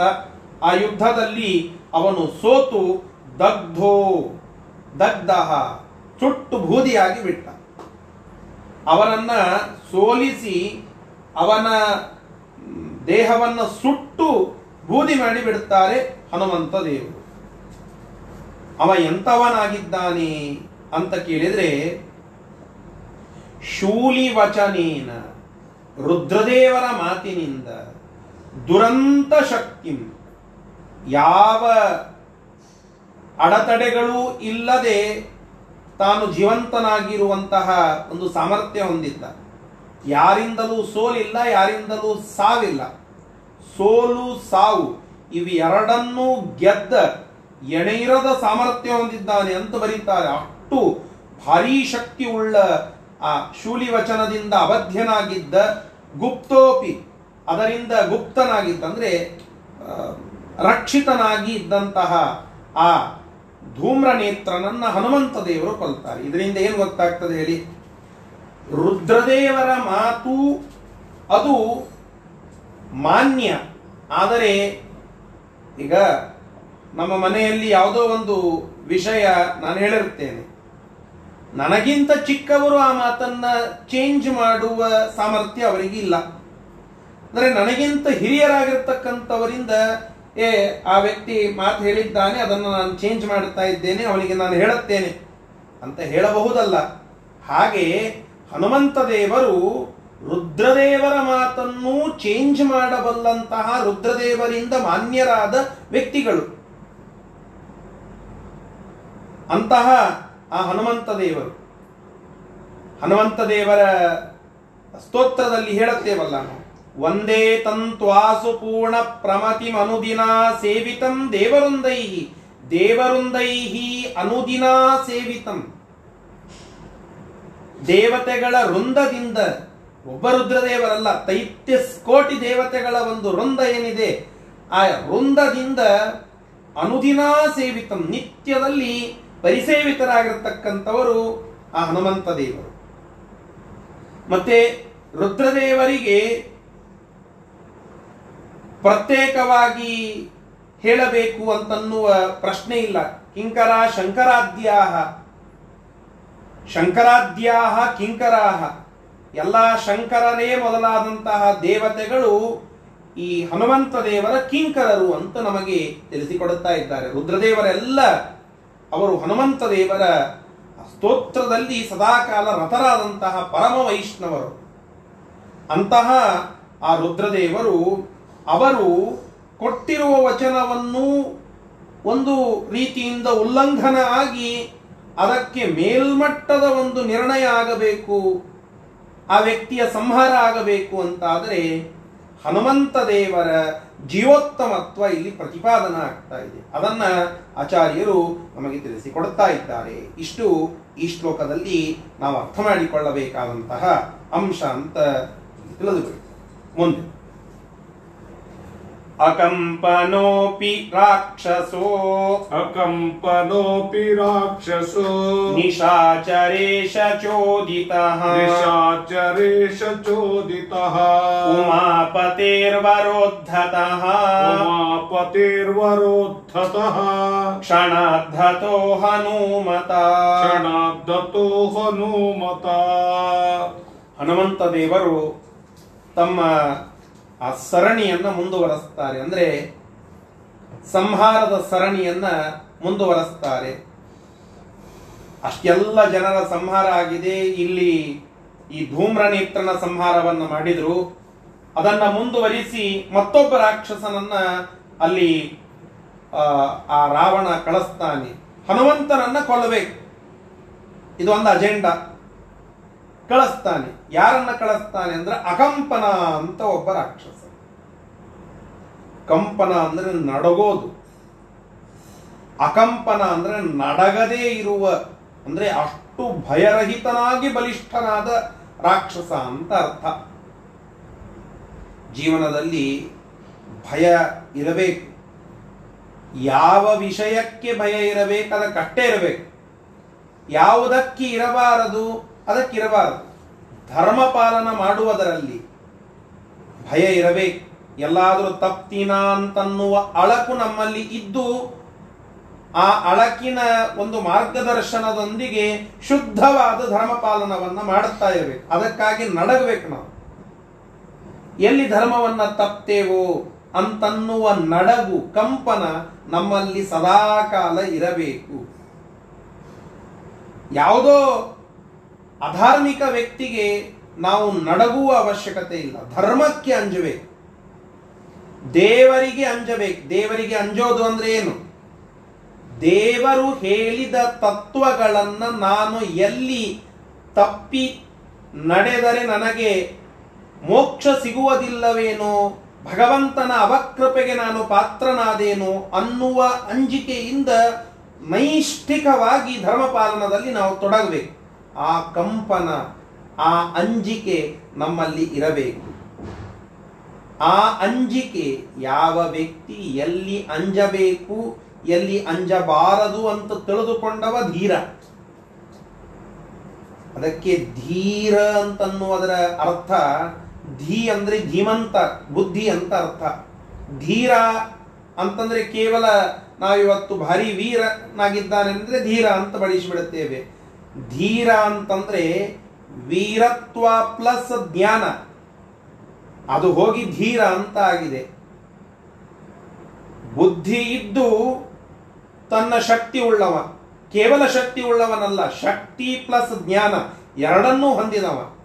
ಆ ಯುದ್ಧದಲ್ಲಿ ಅವನು ಸೋತು, ದಗ್ಧೋ, ದಗ್ಧ, ಚುಟ್ಟು ಬೂದಿಯಾಗಿ ಬಿಟ್ಟ. ಅವನನ್ನ ಸೋಲಿಸಿ ಅವನ ದೇಹವನ್ನು ಸುಟ್ಟು ಬೂದಿ ಮಾಡಿ ಬಿಡುತ್ತಾರೆ ಹನುಮಂತ ದೇವರು. ಅವ ಎಂತವನಾಗಿದ್ದಾನೆ ಅಂತ ಕೇಳಿದ್ರೆ ಶೂಲಿ ವಚನೇನ ರುದ್ರದೇವರ ಮಾತಿನಿಂದ ದುರಂತ ಶಕ್ತಿ. ಯಾವ ಅಡೆತಡೆಗಳೂ ಇಲ್ಲದೆ ತಾನು ಜೀವಂತನಾಗಿರುವಂತಹ ಒಂದು ಸಾಮರ್ಥ್ಯ ಹೊಂದಿದ್ದ. ಯಾರಿಂದಲೂ ಸೋಲಿಲ್ಲ, ಯಾರಿಂದಲೂ ಸಾವಿಲ್ಲ. ಸೋಲು, ಸಾವು ಇವು ಎರಡನ್ನೂ ಗೆದ್ದ ಎಣೆಯಿರದ ಸಾಮರ್ಥ್ಯ ಹೊಂದಿದ್ದಾನೆ ಅಂತ ಬರೀತಾರೆ. ಅಷ್ಟು ಭಾರೀ ಶಕ್ತಿ ಉಳ್ಳ ಆ ಶೂಲಿ ವಚನದಿಂದ ಅವಧ್ಯನಾಗಿದ್ದ ಗುಪ್ತೋಪಿ, ಅದರಿಂದ ಗುಪ್ತನಾಗಿದ್ದ ಅಂದ್ರೆ ರಕ್ಷಿತನಾಗಿ ಇದ್ದಂತಹ ಆ ಧೂಮ್ರನೇತ್ರನನ್ನ ಹನುಮಂತ ದೇವರು ಕೊಲ್ತಾರೆ. ಇದರಿಂದ ಏನು ಗೊತ್ತಾಗ್ತದೆ ಹೇಳಿ? ರುದ್ರದೇವರ ಮಾತು ಅದು ಮಾನ್ಯ. ಆದರೆ ಈಗ ನಮ್ಮ ಮನೆಯಲ್ಲಿ ಯಾವುದೋ ಒಂದು ವಿಷಯ ನಾನು ಹೇಳಿರುತ್ತೇನೆ ನನಗಿಂತ ಚಿಕ್ಕವರು ಆ ಮಾತನ್ನ ಚೇಂಜ್ ಮಾಡುವ ಸಾಮರ್ಥ್ಯ ಅವರಿಗೆ ಇಲ್ಲ ಅಂದ್ರೆ ನನಗಿಂತ ಹಿರಿಯರಾಗಿರ್ತಕ್ಕಂಥವರಿಂದ, ಏ, ಆ ವ್ಯಕ್ತಿ ಮಾತು ಹೇಳಿದ್ದಾನೆ, ಅದನ್ನು ನಾನು ಚೇಂಜ್ ಮಾಡ್ತಾ ಇದ್ದೇನೆ, ಅವನಿಗೆ ನಾನು ಹೇಳುತ್ತೇನೆ ಅಂತ ಹೇಳಬಹುದಲ್ಲ. ಹಾಗೆ ಹನುಮಂತ ದೇವರು ರುದ್ರದೇವರ ಮಾತನ್ನು ಚೇಂಜ್ ಮಾಡಬಲ್ಲಂತಹ ರುದ್ರದೇವರಿಂದ ಮಾನ್ಯರಾದ ವ್ಯಕ್ತಿಗಳು. ಅಂತಹ ಆ ಹನುಮಂತ ದೇವರು ಹನುಮಂತ ದೇವರ ಸ್ತೋತ್ರದಲ್ಲಿ ಹೇಳುತ್ತೇವಲ್ಲ ನಾವು, ಒಂದೇ ತಂತ್ವಾಸು ಪೂರ್ಣ ಪ್ರಮತಿ ಅನುದಿನ ಸೇವಿತಂ ದೇವರುಂದೈಹಿ ದೇವರುಂದೈಹಿ ಅನುದಿನ ಸೇವಿತಂ. ದೇವತೆಗಳ ವೃಂದದಿಂದ ಒಬ್ಬ ರುದ್ರದೇವರಲ್ಲ ತೈತ್ಯ ಕೋಟಿ ದೇವತೆಗಳ ಒಂದು ವೃಂದ ಏನಿದೆ, ಆ ವೃಂದದಿಂದ ಅನುದಿನ ಸೇವಿತಂ, ನಿತ್ಯದಲ್ಲಿ ಪರಿಸೇವಿತರಾಗಿರ್ತಕ್ಕಂಥವರು ಆ ಹನುಮಂತ ದೇವರು. ಮತ್ತೆ ರುದ್ರದೇವರಿಗೆ ಪ್ರತ್ಯೇಕವಾಗಿ ಹೇಳಬೇಕು ಅಂತನ್ನುವ ಪ್ರಶ್ನೆ ಇಲ್ಲ. ಕಿಂಕರ ಶಂಕರಾದ್ಯಾಹ. ಶಂಕರಾದ್ಯಾಹ ಕಿಂಕರಾಹ. ಎಲ್ಲ ಶಂಕರರೇ ಮೊದಲಾದಂತಹ ದೇವತೆಗಳು ಈ ಹನುಮಂತ ದೇವರ ಕಿಂಕರರು ಅಂತ ನಮಗೆ ತಿಳಿಸಿಕೊಡುತ್ತಾ ಇದ್ದಾರೆ. ರುದ್ರದೇವರೆಲ್ಲ ಅವರು ಹನುಮಂತ ದೇವರ ಸ್ತೋತ್ರದಲ್ಲಿ ಸದಾಕಾಲ ರಥರಾದಂತಹ ಪರಮ ವೈಷ್ಣವರು. ಅಂತಹ ಆ ರುದ್ರದೇವರು ಅವರು ಕೊಟ್ಟಿರುವ ವಚನವನ್ನು ಒಂದು ರೀತಿಯಿಂದ ಉಲ್ಲಂಘನ ಆಗಿ ಅದಕ್ಕೆ ಮೇಲ್ಮಟ್ಟದ ಒಂದು ನಿರ್ಣಯ ಆಗಬೇಕು, ಆ ವ್ಯಕ್ತಿಯ ಸಂಹಾರ ಆಗಬೇಕು ಅಂತಾದರೆ ಹನುಮಂತ ದೇವರ ಜೀವೋತ್ತಮತ್ವ ಇಲ್ಲಿ ಪ್ರತಿಪಾದನ ಆಗ್ತಾ ಇದೆ. ಅದನ್ನ ಆಚಾರ್ಯರು ನಮಗೆ ತಿಳಿಸಿಕೊಡುತ್ತಾ ಇದ್ದಾರೆ. ಇಷ್ಟು ಈ ಶ್ಲೋಕದಲ್ಲಿ ನಾವು ಅರ್ಥ ಮಾಡಿಕೊಳ್ಳಬೇಕಾದಂತಹ ಅಂಶ ಅಂತ ತಿಳಿದುಬೇಕು ಮುಂದೆ. ಅಕಂಪನೋಪಿ ರಾಕ್ಷಸೋ अकम्पनोऽपि राक्षसो ನಿಶಾಚರೇಶ ಚೋದಿತಃ निशाचरेश चोदितः ಉಮಾಪತೇರ್ವರೋದ್ಧತಃ उमापतिर्वरोद्धतः ಕ್ಷಣಾರ್ಧತೋ ಹನುಮತ क्षणाब्दतो हनुमता ಹನುಮಂತ ದೇವರು ತಮ್ಮ ಆ ಸರಣಿಯನ್ನ ಮುಂದುವರೆಸ್ತಾರೆ. ಅಂದ್ರೆ ಸಂಹಾರದ ಸರಣಿಯನ್ನ ಮುಂದುವರೆಸ್ತಾರೆ. ಅಷ್ಟೆಲ್ಲ ಜನರ ಸಂಹಾರ ಆಗಿದೆ. ಇಲ್ಲಿ ಈ ಧೂಮ್ರನೇತ್ರನ ಸಂಹಾರವನ್ನ ಮಾಡಿದ್ರು. ಅದನ್ನ ಮುಂದುವರಿಸಿ ಮತ್ತೊಬ್ಬ ರಾಕ್ಷಸನನ್ನ ಅಲ್ಲಿ ಆ, ರಾವಣ ಕಳಿಸ್ತಾನೆ. ಹನುಮಂತನನ್ನ ಕೊಲ್ಲಬೇಕು. ಇದು ಒಂದು ಅಜೆಂಡಾ. ಕಳಿಸ್ತಾನೆ. ಯಾರನ್ನ ಕಳಿಸ್ತಾನೆ ಅಂದ್ರೆ ಅಕಂಪನ ಅಂತ ಒಬ್ಬ ರಾಕ್ಷಸ. ಕಂಪನ ಅಂದ್ರೆ ನಡಗೋದು. ಅಕಂಪನ ಅಂದ್ರೆ ನಡಗದೇ ಇರುವ, ಅಂದ್ರೆ ಅಷ್ಟು ಭಯರಹಿತನಾಗಿ ಬಲಿಷ್ಠನಾದ ರಾಕ್ಷಸ ಅಂತ ಅರ್ಥ. ಜೀವನದಲ್ಲಿ ಭಯ ಇರಬೇಕು. ಯಾವ ವಿಷಯಕ್ಕೆ ಭಯ ಇರಬೇಕು ಅದಕ್ಕಷ್ಟೇ ಇರಬೇಕು. ಯಾವುದಕ್ಕೆ ಇರಬಾರದು? ಅದಕ್ಕಿರಬಾರದು. ಧರ್ಮ ಪಾಲನ ಮಾಡುವುದರಲ್ಲಿ ಭಯ ಇರಬೇಕು. ಎಲ್ಲಾದರೂ ತಪ್ತೀನಾ ಅಂತನ್ನುವ ಅಳಕು ನಮ್ಮಲ್ಲಿ ಇದ್ದು, ಆ ಅಳಕಿನ ಒಂದು ಮಾರ್ಗದರ್ಶನದೊಂದಿಗೆ ಶುದ್ಧವಾದ ಧರ್ಮ ಪಾಲನವನ್ನ ಮಾಡುತ್ತಾ ಇರಬೇಕು. ಅದಕ್ಕಾಗಿ ನಡಗಬೇಕು ನಾವು. ಎಲ್ಲಿ ಧರ್ಮವನ್ನ ತಪ್ತೇವೋ ಅಂತನ್ನುವ ನಡಗು, ಕಂಪನ ನಮ್ಮಲ್ಲಿ ಸದಾಕಾಲ ಇರಬೇಕು. ಯಾವುದೋ ಅಧಾರ್ಮಿಕ ವ್ಯಕ್ತಿಗೆ ನಾವು ನಡಗುವ ಅವಶ್ಯಕತೆ ಇಲ್ಲ. ಧರ್ಮಕ್ಕೆ ಅಂಜಬೇಕು. ದೇವರಿಗೆ ಅಂಜಬೇಕು. ದೇವರಿಗೆ ಅಂಜೋದು ಅಂದ್ರೆ ಏನು? ದೇವರು ಹೇಳಿದ ತತ್ವಗಳನ್ನು ನಾನು ಎಲ್ಲಿ ತಪ್ಪಿ ನಡೆದರೆ ನನಗೆ ಮೋಕ್ಷ ಸಿಗುವುದಿಲ್ಲವೇನೋ, ಭಗವಂತನ ಅವಕೃಪೆಗೆ ನಾನು ಪಾತ್ರನಾದೇನೋ ಅನ್ನುವ ಅಂಜಿಕೆಯಿಂದ ನೈಷ್ಠಿಕವಾಗಿ ಧರ್ಮ ಪಾಲನದಲ್ಲಿ ನಾವು ತೊಡಗಬೇಕು. ಆ ಕಂಪನ, ಆ ಅಂಜಿಕೆ ನಮ್ಮಲ್ಲಿ ಇರಬೇಕು. ಆ ಅಂಜಿಕೆ ಯಾವ ವ್ಯಕ್ತಿ ಎಲ್ಲಿ ಅಂಜಬೇಕು, ಎಲ್ಲಿ ಅಂಜಬಾರದು ಅಂತ ತಿಳಿದುಕೊಂಡವ ಧೀರ. ಅದಕ್ಕೆ ಧೀರ ಅಂತನ್ನುವುದರ ಅರ್ಥ, ಧೀ ಅಂದ್ರೆ ಧೀಮಂತ, ಬುದ್ಧಿ ಅಂತ ಅರ್ಥ. ಧೀರ ಅಂತಂದ್ರೆ ಕೇವಲ ನಾವಿವತ್ತು ಭಾರಿ ವೀರನಾಗಿದ್ದಾನೆ ಅಂದ್ರೆ ಧೀರ ಅಂತ ಬಳಸಿಬಿಡುತ್ತೇವೆ ಧೀರ ಅಂತಂದ್ರೆ ವೀರತ್ವ ಪ್ಲಸ್ ಜ್ಞಾನ. ಅದು ಹೋಗಿ ಧೀರ ಅಂತ ಆಗಿದೆ. ಬುದ್ಧಿ ಇದ್ದು ತನ್ನ ಶಕ್ತಿ ಉಳ್ಳವ. ಕೇವಲ ಶಕ್ತಿ ಉಳ್ಳವನಲ್ಲ, ಶಕ್ತಿ ಪ್ಲಸ್ ಜ್ಞಾನ ಎರಡನ್ನೂ ಹೊಂದಿದವ.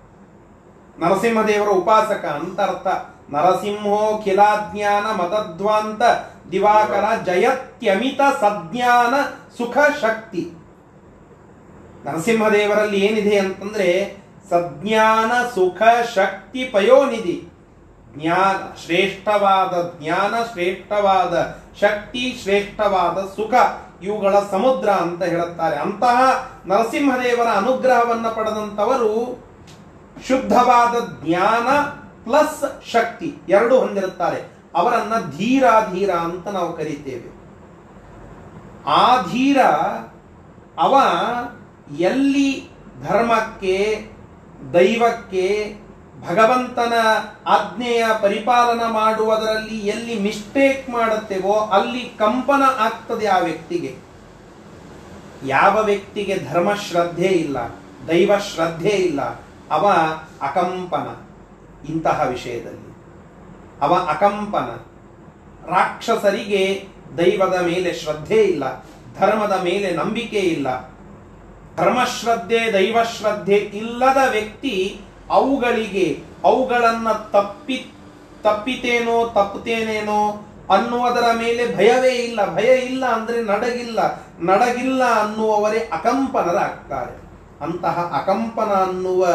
ನರಸಿಂಹದೇವರ ಉಪಾಸಕ ಅಂತ ಅರ್ಥ. ನರಸಿಂಹೋ ಕಿಲಾಜ್ಞಾನ ಮತಧ್ವಾಂತ ದಿವಾಕರ ಜಯತ್ಯಮಿತ ಸಜ್ಞಾನ ಸುಖ ಶಕ್ತಿ. ನರಸಿಂಹದೇವರಲ್ಲಿ ಏನಿದೆ ಅಂತಂದ್ರೆ ಸಜ್ಞಾನ, ಸುಖ, ಶಕ್ತಿ, ಪಯೋನಿಧಿ. ಜ್ಞಾನ, ಶ್ರೇಷ್ಠವಾದ ಜ್ಞಾನ, ಶ್ರೇಷ್ಠವಾದ ಶಕ್ತಿ, ಶ್ರೇಷ್ಠವಾದ ಸುಖ. ಇವುಗಳ ಸಮುದ್ರ ಅಂತ ಹೇಳುತ್ತಾರೆ. ಅಂತಹ ನರಸಿಂಹದೇವರ ಅನುಗ್ರಹವನ್ನು ಪಡೆದಂತವರು ಶುದ್ಧವಾದ ಜ್ಞಾನ ಪ್ಲಸ್ ಶಕ್ತಿ ಎರಡು ಹೊಂದಿರುತ್ತಾರೆ. ಅವರನ್ನ ಧೀರ ಧೀರ ಅಂತ ನಾವು ಕರೀತೇವೆ. ಆ ಧೀರ, ಅವ ಎಲ್ಲಿ ಧರ್ಮಕ್ಕೆ, ದೈವಕ್ಕೆ, ಭಗವಂತನ ಆಜ್ಞೆಯ ಪರಿಪಾಲನ ಮಾಡುವುದರಲ್ಲಿ ಎಲ್ಲಿ ಮಿಸ್ಟೇಕ್ ಮಾಡುತ್ತೇವೋ ಅಲ್ಲಿ ಕಂಪನ ಆಗ್ತದೆ ಆ ವ್ಯಕ್ತಿಗೆ. ಯಾವ ವ್ಯಕ್ತಿಗೆ ಧರ್ಮ ಶ್ರದ್ಧೆ ಇಲ್ಲ, ದೈವ ಶ್ರದ್ಧೆ ಇಲ್ಲ, ಅವ ಅಕಂಪನ ಇಂತಹ ವಿಷಯದಲ್ಲಿ. ಅವ ಅಕಂಪನ. ರಾಕ್ಷಸರಿಗೆ ದೈವದ ಮೇಲೆ ಶ್ರದ್ಧೆ ಇಲ್ಲ, ಧರ್ಮದ ಮೇಲೆ ನಂಬಿಕೆ ಇಲ್ಲ ಧರ್ಮಶ್ರದ್ಧೆ, ದೈವಶ್ರದ್ಧೆ ಇಲ್ಲದ ವ್ಯಕ್ತಿ ಅವುಗಳಿಗೆ ಅವುಗಳನ್ನು ತಪ್ಪಿ, ತಪ್ಪಿತೇನೋ, ತಪ್ಪುತ್ತೇನೇನೋ ಅನ್ನುವುದರ ಮೇಲೆ ಭಯವೇ ಇಲ್ಲ. ಭಯ ಇಲ್ಲ ಅಂದ್ರೆ ನಡಗಿಲ್ಲ. ನಡಗಿಲ್ಲ ಅನ್ನುವವರೇ ಅಕಂಪನರಾಗ್ತಾರೆ. ಅಂತಹ ಅಕಂಪನ ಅನ್ನುವ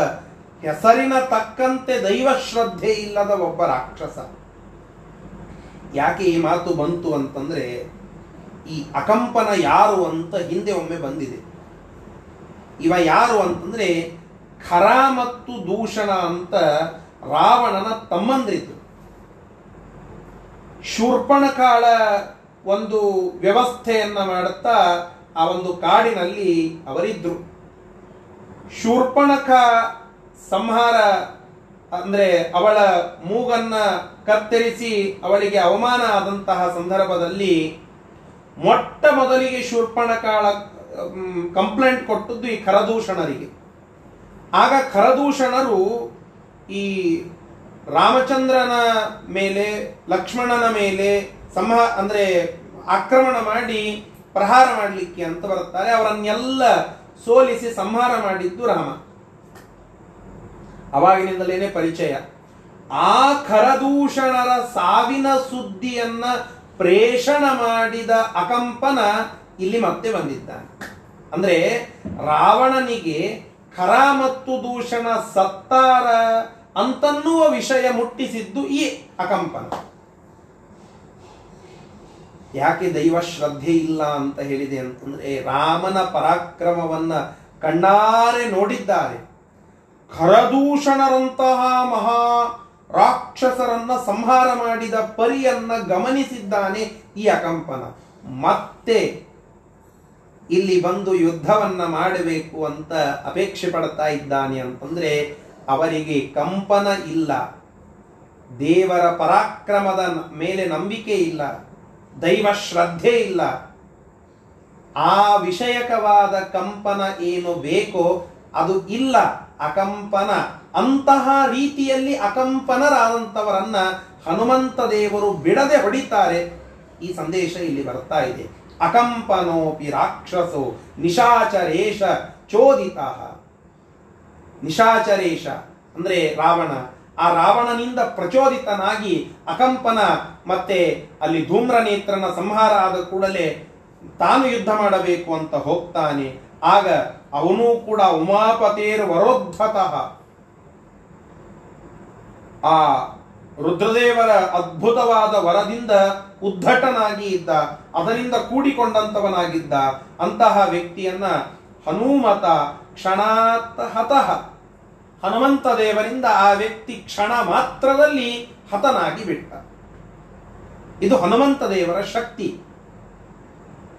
ಹೆಸರಿನ ತಕ್ಕಂತೆ ದೈವಶ್ರದ್ಧೆ ಇಲ್ಲದ ಒಬ್ಬ ರಾಕ್ಷಸ. ಯಾಕೆ ಈ ಮಾತು ಬಂತು ಅಂತಂದ್ರೆ ಈ ಅಕಂಪನ ಯಾರು ಅಂತ ಹಿಂದೆ ಒಮ್ಮೆ ಬಂದಿದೆ. ಇವ ಯಾರು ಅಂತಂದ್ರೆ ಖರ ಮತ್ತು ದೂಷಣ ಅಂತ ರಾವಣನ ತಮ್ಮಂದ್ರಿದ್ರು. ಶೂರ್ಪಣಕಾಳ ಒಂದು ವ್ಯವಸ್ಥೆಯನ್ನ ಮಾಡುತ್ತಾ ಆ ಒಂದು ಕಾಡಿನಲ್ಲಿ ಅವರಿದ್ರು. ಶೂರ್ಪಣಕ ಸಂಹಾರ ಅಂದ್ರೆ ಅವಳ ಮೂಗನ್ನ ಕತ್ತರಿಸಿ ಅವಳಿಗೆ ಅವಮಾನ ಆದಂತಹ ಸಂದರ್ಭದಲ್ಲಿ ಮೊಟ್ಟ ಮೊದಲಿಗೆ ಶೂರ್ಪಣಕಾಳ ಕಂಪ್ಲೇಂಟ್ ಕೊಟ್ಟದ್ದು ಈ ಕರದೂಷಣರಿಗೆ ಆಗ ಕರದೂಷಣರು ಈ ರಾಮಚಂದ್ರನ ಮೇಲೆ, ಲಕ್ಷ್ಮಣನ ಮೇಲೆ ಸಂಹ, ಅಂದ್ರೆ ಆಕ್ರಮಣ ಮಾಡಿ ಪ್ರಹಾರ ಮಾಡಲಿಕ್ಕೆ ಅಂತ ಬರುತ್ತಾರೆ. ಅವರನ್ನೆಲ್ಲ ಸೋಲಿಸಿ ಸಂಹಾರ ಮಾಡಿದ್ದು ರಾಮ. ಅವಾಗಿನಿಂದಲೇನೆ ಪರಿಚಯ. ಆ ಕರದೂಷಣರ ಸಾವಿನ ಸುದ್ದಿಯನ್ನ ಪ್ರೇಷಣ ಮಾಡಿದ ಅಕಂಪನ ಇಲ್ಲಿ ಮತ್ತೆ ಬಂದಿದ್ದಾನೆ. ಅಂದ್ರೆ ರಾವಣನಿಗೆ ಖರ ಮತ್ತು ದೂಷಣ ಸತ್ತಾರ ಅಂತನ್ನುವ ವಿಷಯ ಮುಟ್ಟಿಸಿದ್ದು ಈ ಅಕಂಪನ. ಯಾಕೆ ದೈವ ಶ್ರದ್ಧೆ ಇಲ್ಲ ಅಂತ ಹೇಳಿದೆ ಅಂತಂದ್ರೆ ರಾಮನ ಪರಾಕ್ರಮವನ್ನ ಕಣ್ಣಾರೆ ನೋಡಿದ್ದಾರೆ. ಖರದೂಷಣರಂತಹ ಮಹಾ ರಾಕ್ಷಸರನ್ನ ಸಂಹಾರ ಮಾಡಿದ ಪರಿಯನ್ನ ಗಮನಿಸಿದ್ದಾನೆ ಈ ಅಕಂಪನ. ಮತ್ತೆ ಇಲ್ಲಿ ಬಂದು ಯುದ್ಧವನ್ನ ಮಾಡಬೇಕು ಅಂತ ಅಪೇಕ್ಷೆ ಪಡ್ತಾ ಇದ್ದಾನೆ ಅಂತಂದ್ರೆ ಅವರಿಗೆ ಕಂಪನ ಇಲ್ಲ. ದೇವರ ಪರಾಕ್ರಮದ ಮೇಲೆ ನಂಬಿಕೆ ಇಲ್ಲ. ದೈವ ಶ್ರದ್ಧೆ ಇಲ್ಲ. ಆ ವಿಷಯಕವಾದ ಕಂಪನ ಏನು ಬೇಕೋ ಅದು ಇಲ್ಲ. ಅಕಂಪನ ಅಂತಹ ರೀತಿಯಲ್ಲಿ ಅಕಂಪನರಾದಂಥವರನ್ನ ಹನುಮಂತ ದೇವರು ಬಿಡದೆ ಹೊಡಿತಾರೆ. ಈ ಸಂದೇಶ ಇಲ್ಲಿ ಬರ್ತಾ ಇದೆ. ಅಕಂಪನೋಪಿ ರಾಕ್ಷಸೋ ನಿಶಾಚರೇಶ ಚೋದಿತ. ನಿಶಾಚರೇಶ ಅಂದ್ರೆ ರಾವಣ. ಆ ರಾವಣನಿಂದ ಪ್ರಚೋದಿತನಾಗಿ ಅಕಂಪನ ಮತ್ತೆ ಅಲ್ಲಿ ಧೂಮ್ರನೇತ್ರನ ಸಂಹಾರ ಆದ ಕೂಡಲೇ ತಾನು ಯುದ್ಧ ಮಾಡಬೇಕು ಅಂತ ಹೋಗ್ತಾನೆ. ಆಗ ಅವನು ಕೂಡ ಉಮಾಪತೇರ್ ವರೋದ್ಧತಃ. ಆ ರುದ್ರದೇವರ ಅದ್ಭುತವಾದ ವರದಿಂದ ಉದ್ಧಟನಾಗಿ ಇದ್ದ, ಅದರಿಂದ ಕೂಡಿಕೊಂಡಂತವನಾಗಿದ್ದ ಅಂತಹ ವ್ಯಕ್ತಿಯನ್ನ ಹನುಮತ ಕ್ಷಣಾತ್ ಹತಃ ಹನುಮಂತ ದೇವರಿಂದ ಆ ವ್ಯಕ್ತಿ ಕ್ಷಣ ಮಾತ್ರದಲ್ಲಿ ಹತನಾಗಿ ಬಿಟ್ಟ. ಇದು ಹನುಮಂತ ದೇವರ ಶಕ್ತಿ.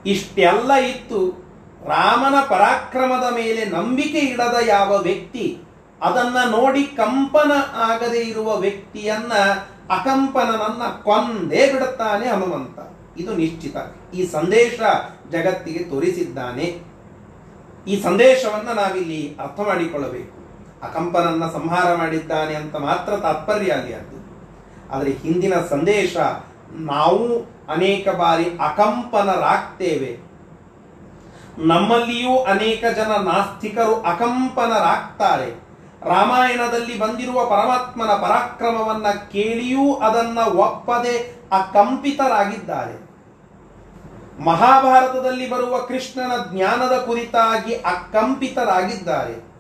ಇಷ್ಟೆಲ್ಲ ಇತ್ತು ರಾಮನ ಪರಾಕ್ರಮದ ಮೇಲೆ ನಂಬಿಕೆ ಇಡದ ಯಾವ ವ್ಯಕ್ತಿ ಅದನ್ನ ನೋಡಿ ಕಂಪನ ಆಗದೆ ಇರುವ ವ್ಯಕ್ತಿಯನ್ನ ಅಕಂಪನನನ್ನ ಕೊಂದೇ ಬಿಡುತ್ತಾನೆ ಹನುಮಂತ. ಇದು ನಿಶ್ಚಿತ. ಈ ಸಂದೇಶ ಜಗತ್ತಿಗೆ ತೋರಿಸಿದ್ದಾನೆ. ಈ ಸಂದೇಶವನ್ನ ನಾವಿಲ್ಲಿ ಅರ್ಥ ಮಾಡಿಕೊಳ್ಳಬೇಕು. ಅಕಂಪನನ್ನ ಸಂಹಾರ ಮಾಡಿದ್ದಾನೆ ಅಂತ ಮಾತ್ರ ತಾತ್ಪರ್ಯ ಆಗಿ ಅದು. ಆದರೆ ಹಿಂದಿನ ಸಂದೇಶ, ನಾವು ಅನೇಕ ಬಾರಿ ಅಕಂಪನರಾಗ್ತೇವೆ. ನಮ್ಮಲ್ಲಿಯೂ ಅನೇಕ ಜನ ನಾಸ್ತಿಕರು ಅಕಂಪನರಾಗ್ತಾರೆ. ರಾಮಾಯಣದಲ್ಲಿ ಬಂದಿರುವ ಪರಮಾತ್ಮನ ಪರಾಕ್ರಮವನ್ನ ಕೇಳಿಯೂ ಅದನ್ನ ಒಪ್ಪದೆ ಅಕಂಪಿತರಾಗಿದ್ದಾರೆ. ಮಹಾಭಾರತದಲ್ಲಿ ಬರುವ ಕೃಷ್ಣನ ಜ್ಞಾನದ ಕುರಿತಾಗಿ ಅಕಂಪಿತರಾಗಿದ್ದಾರೆ.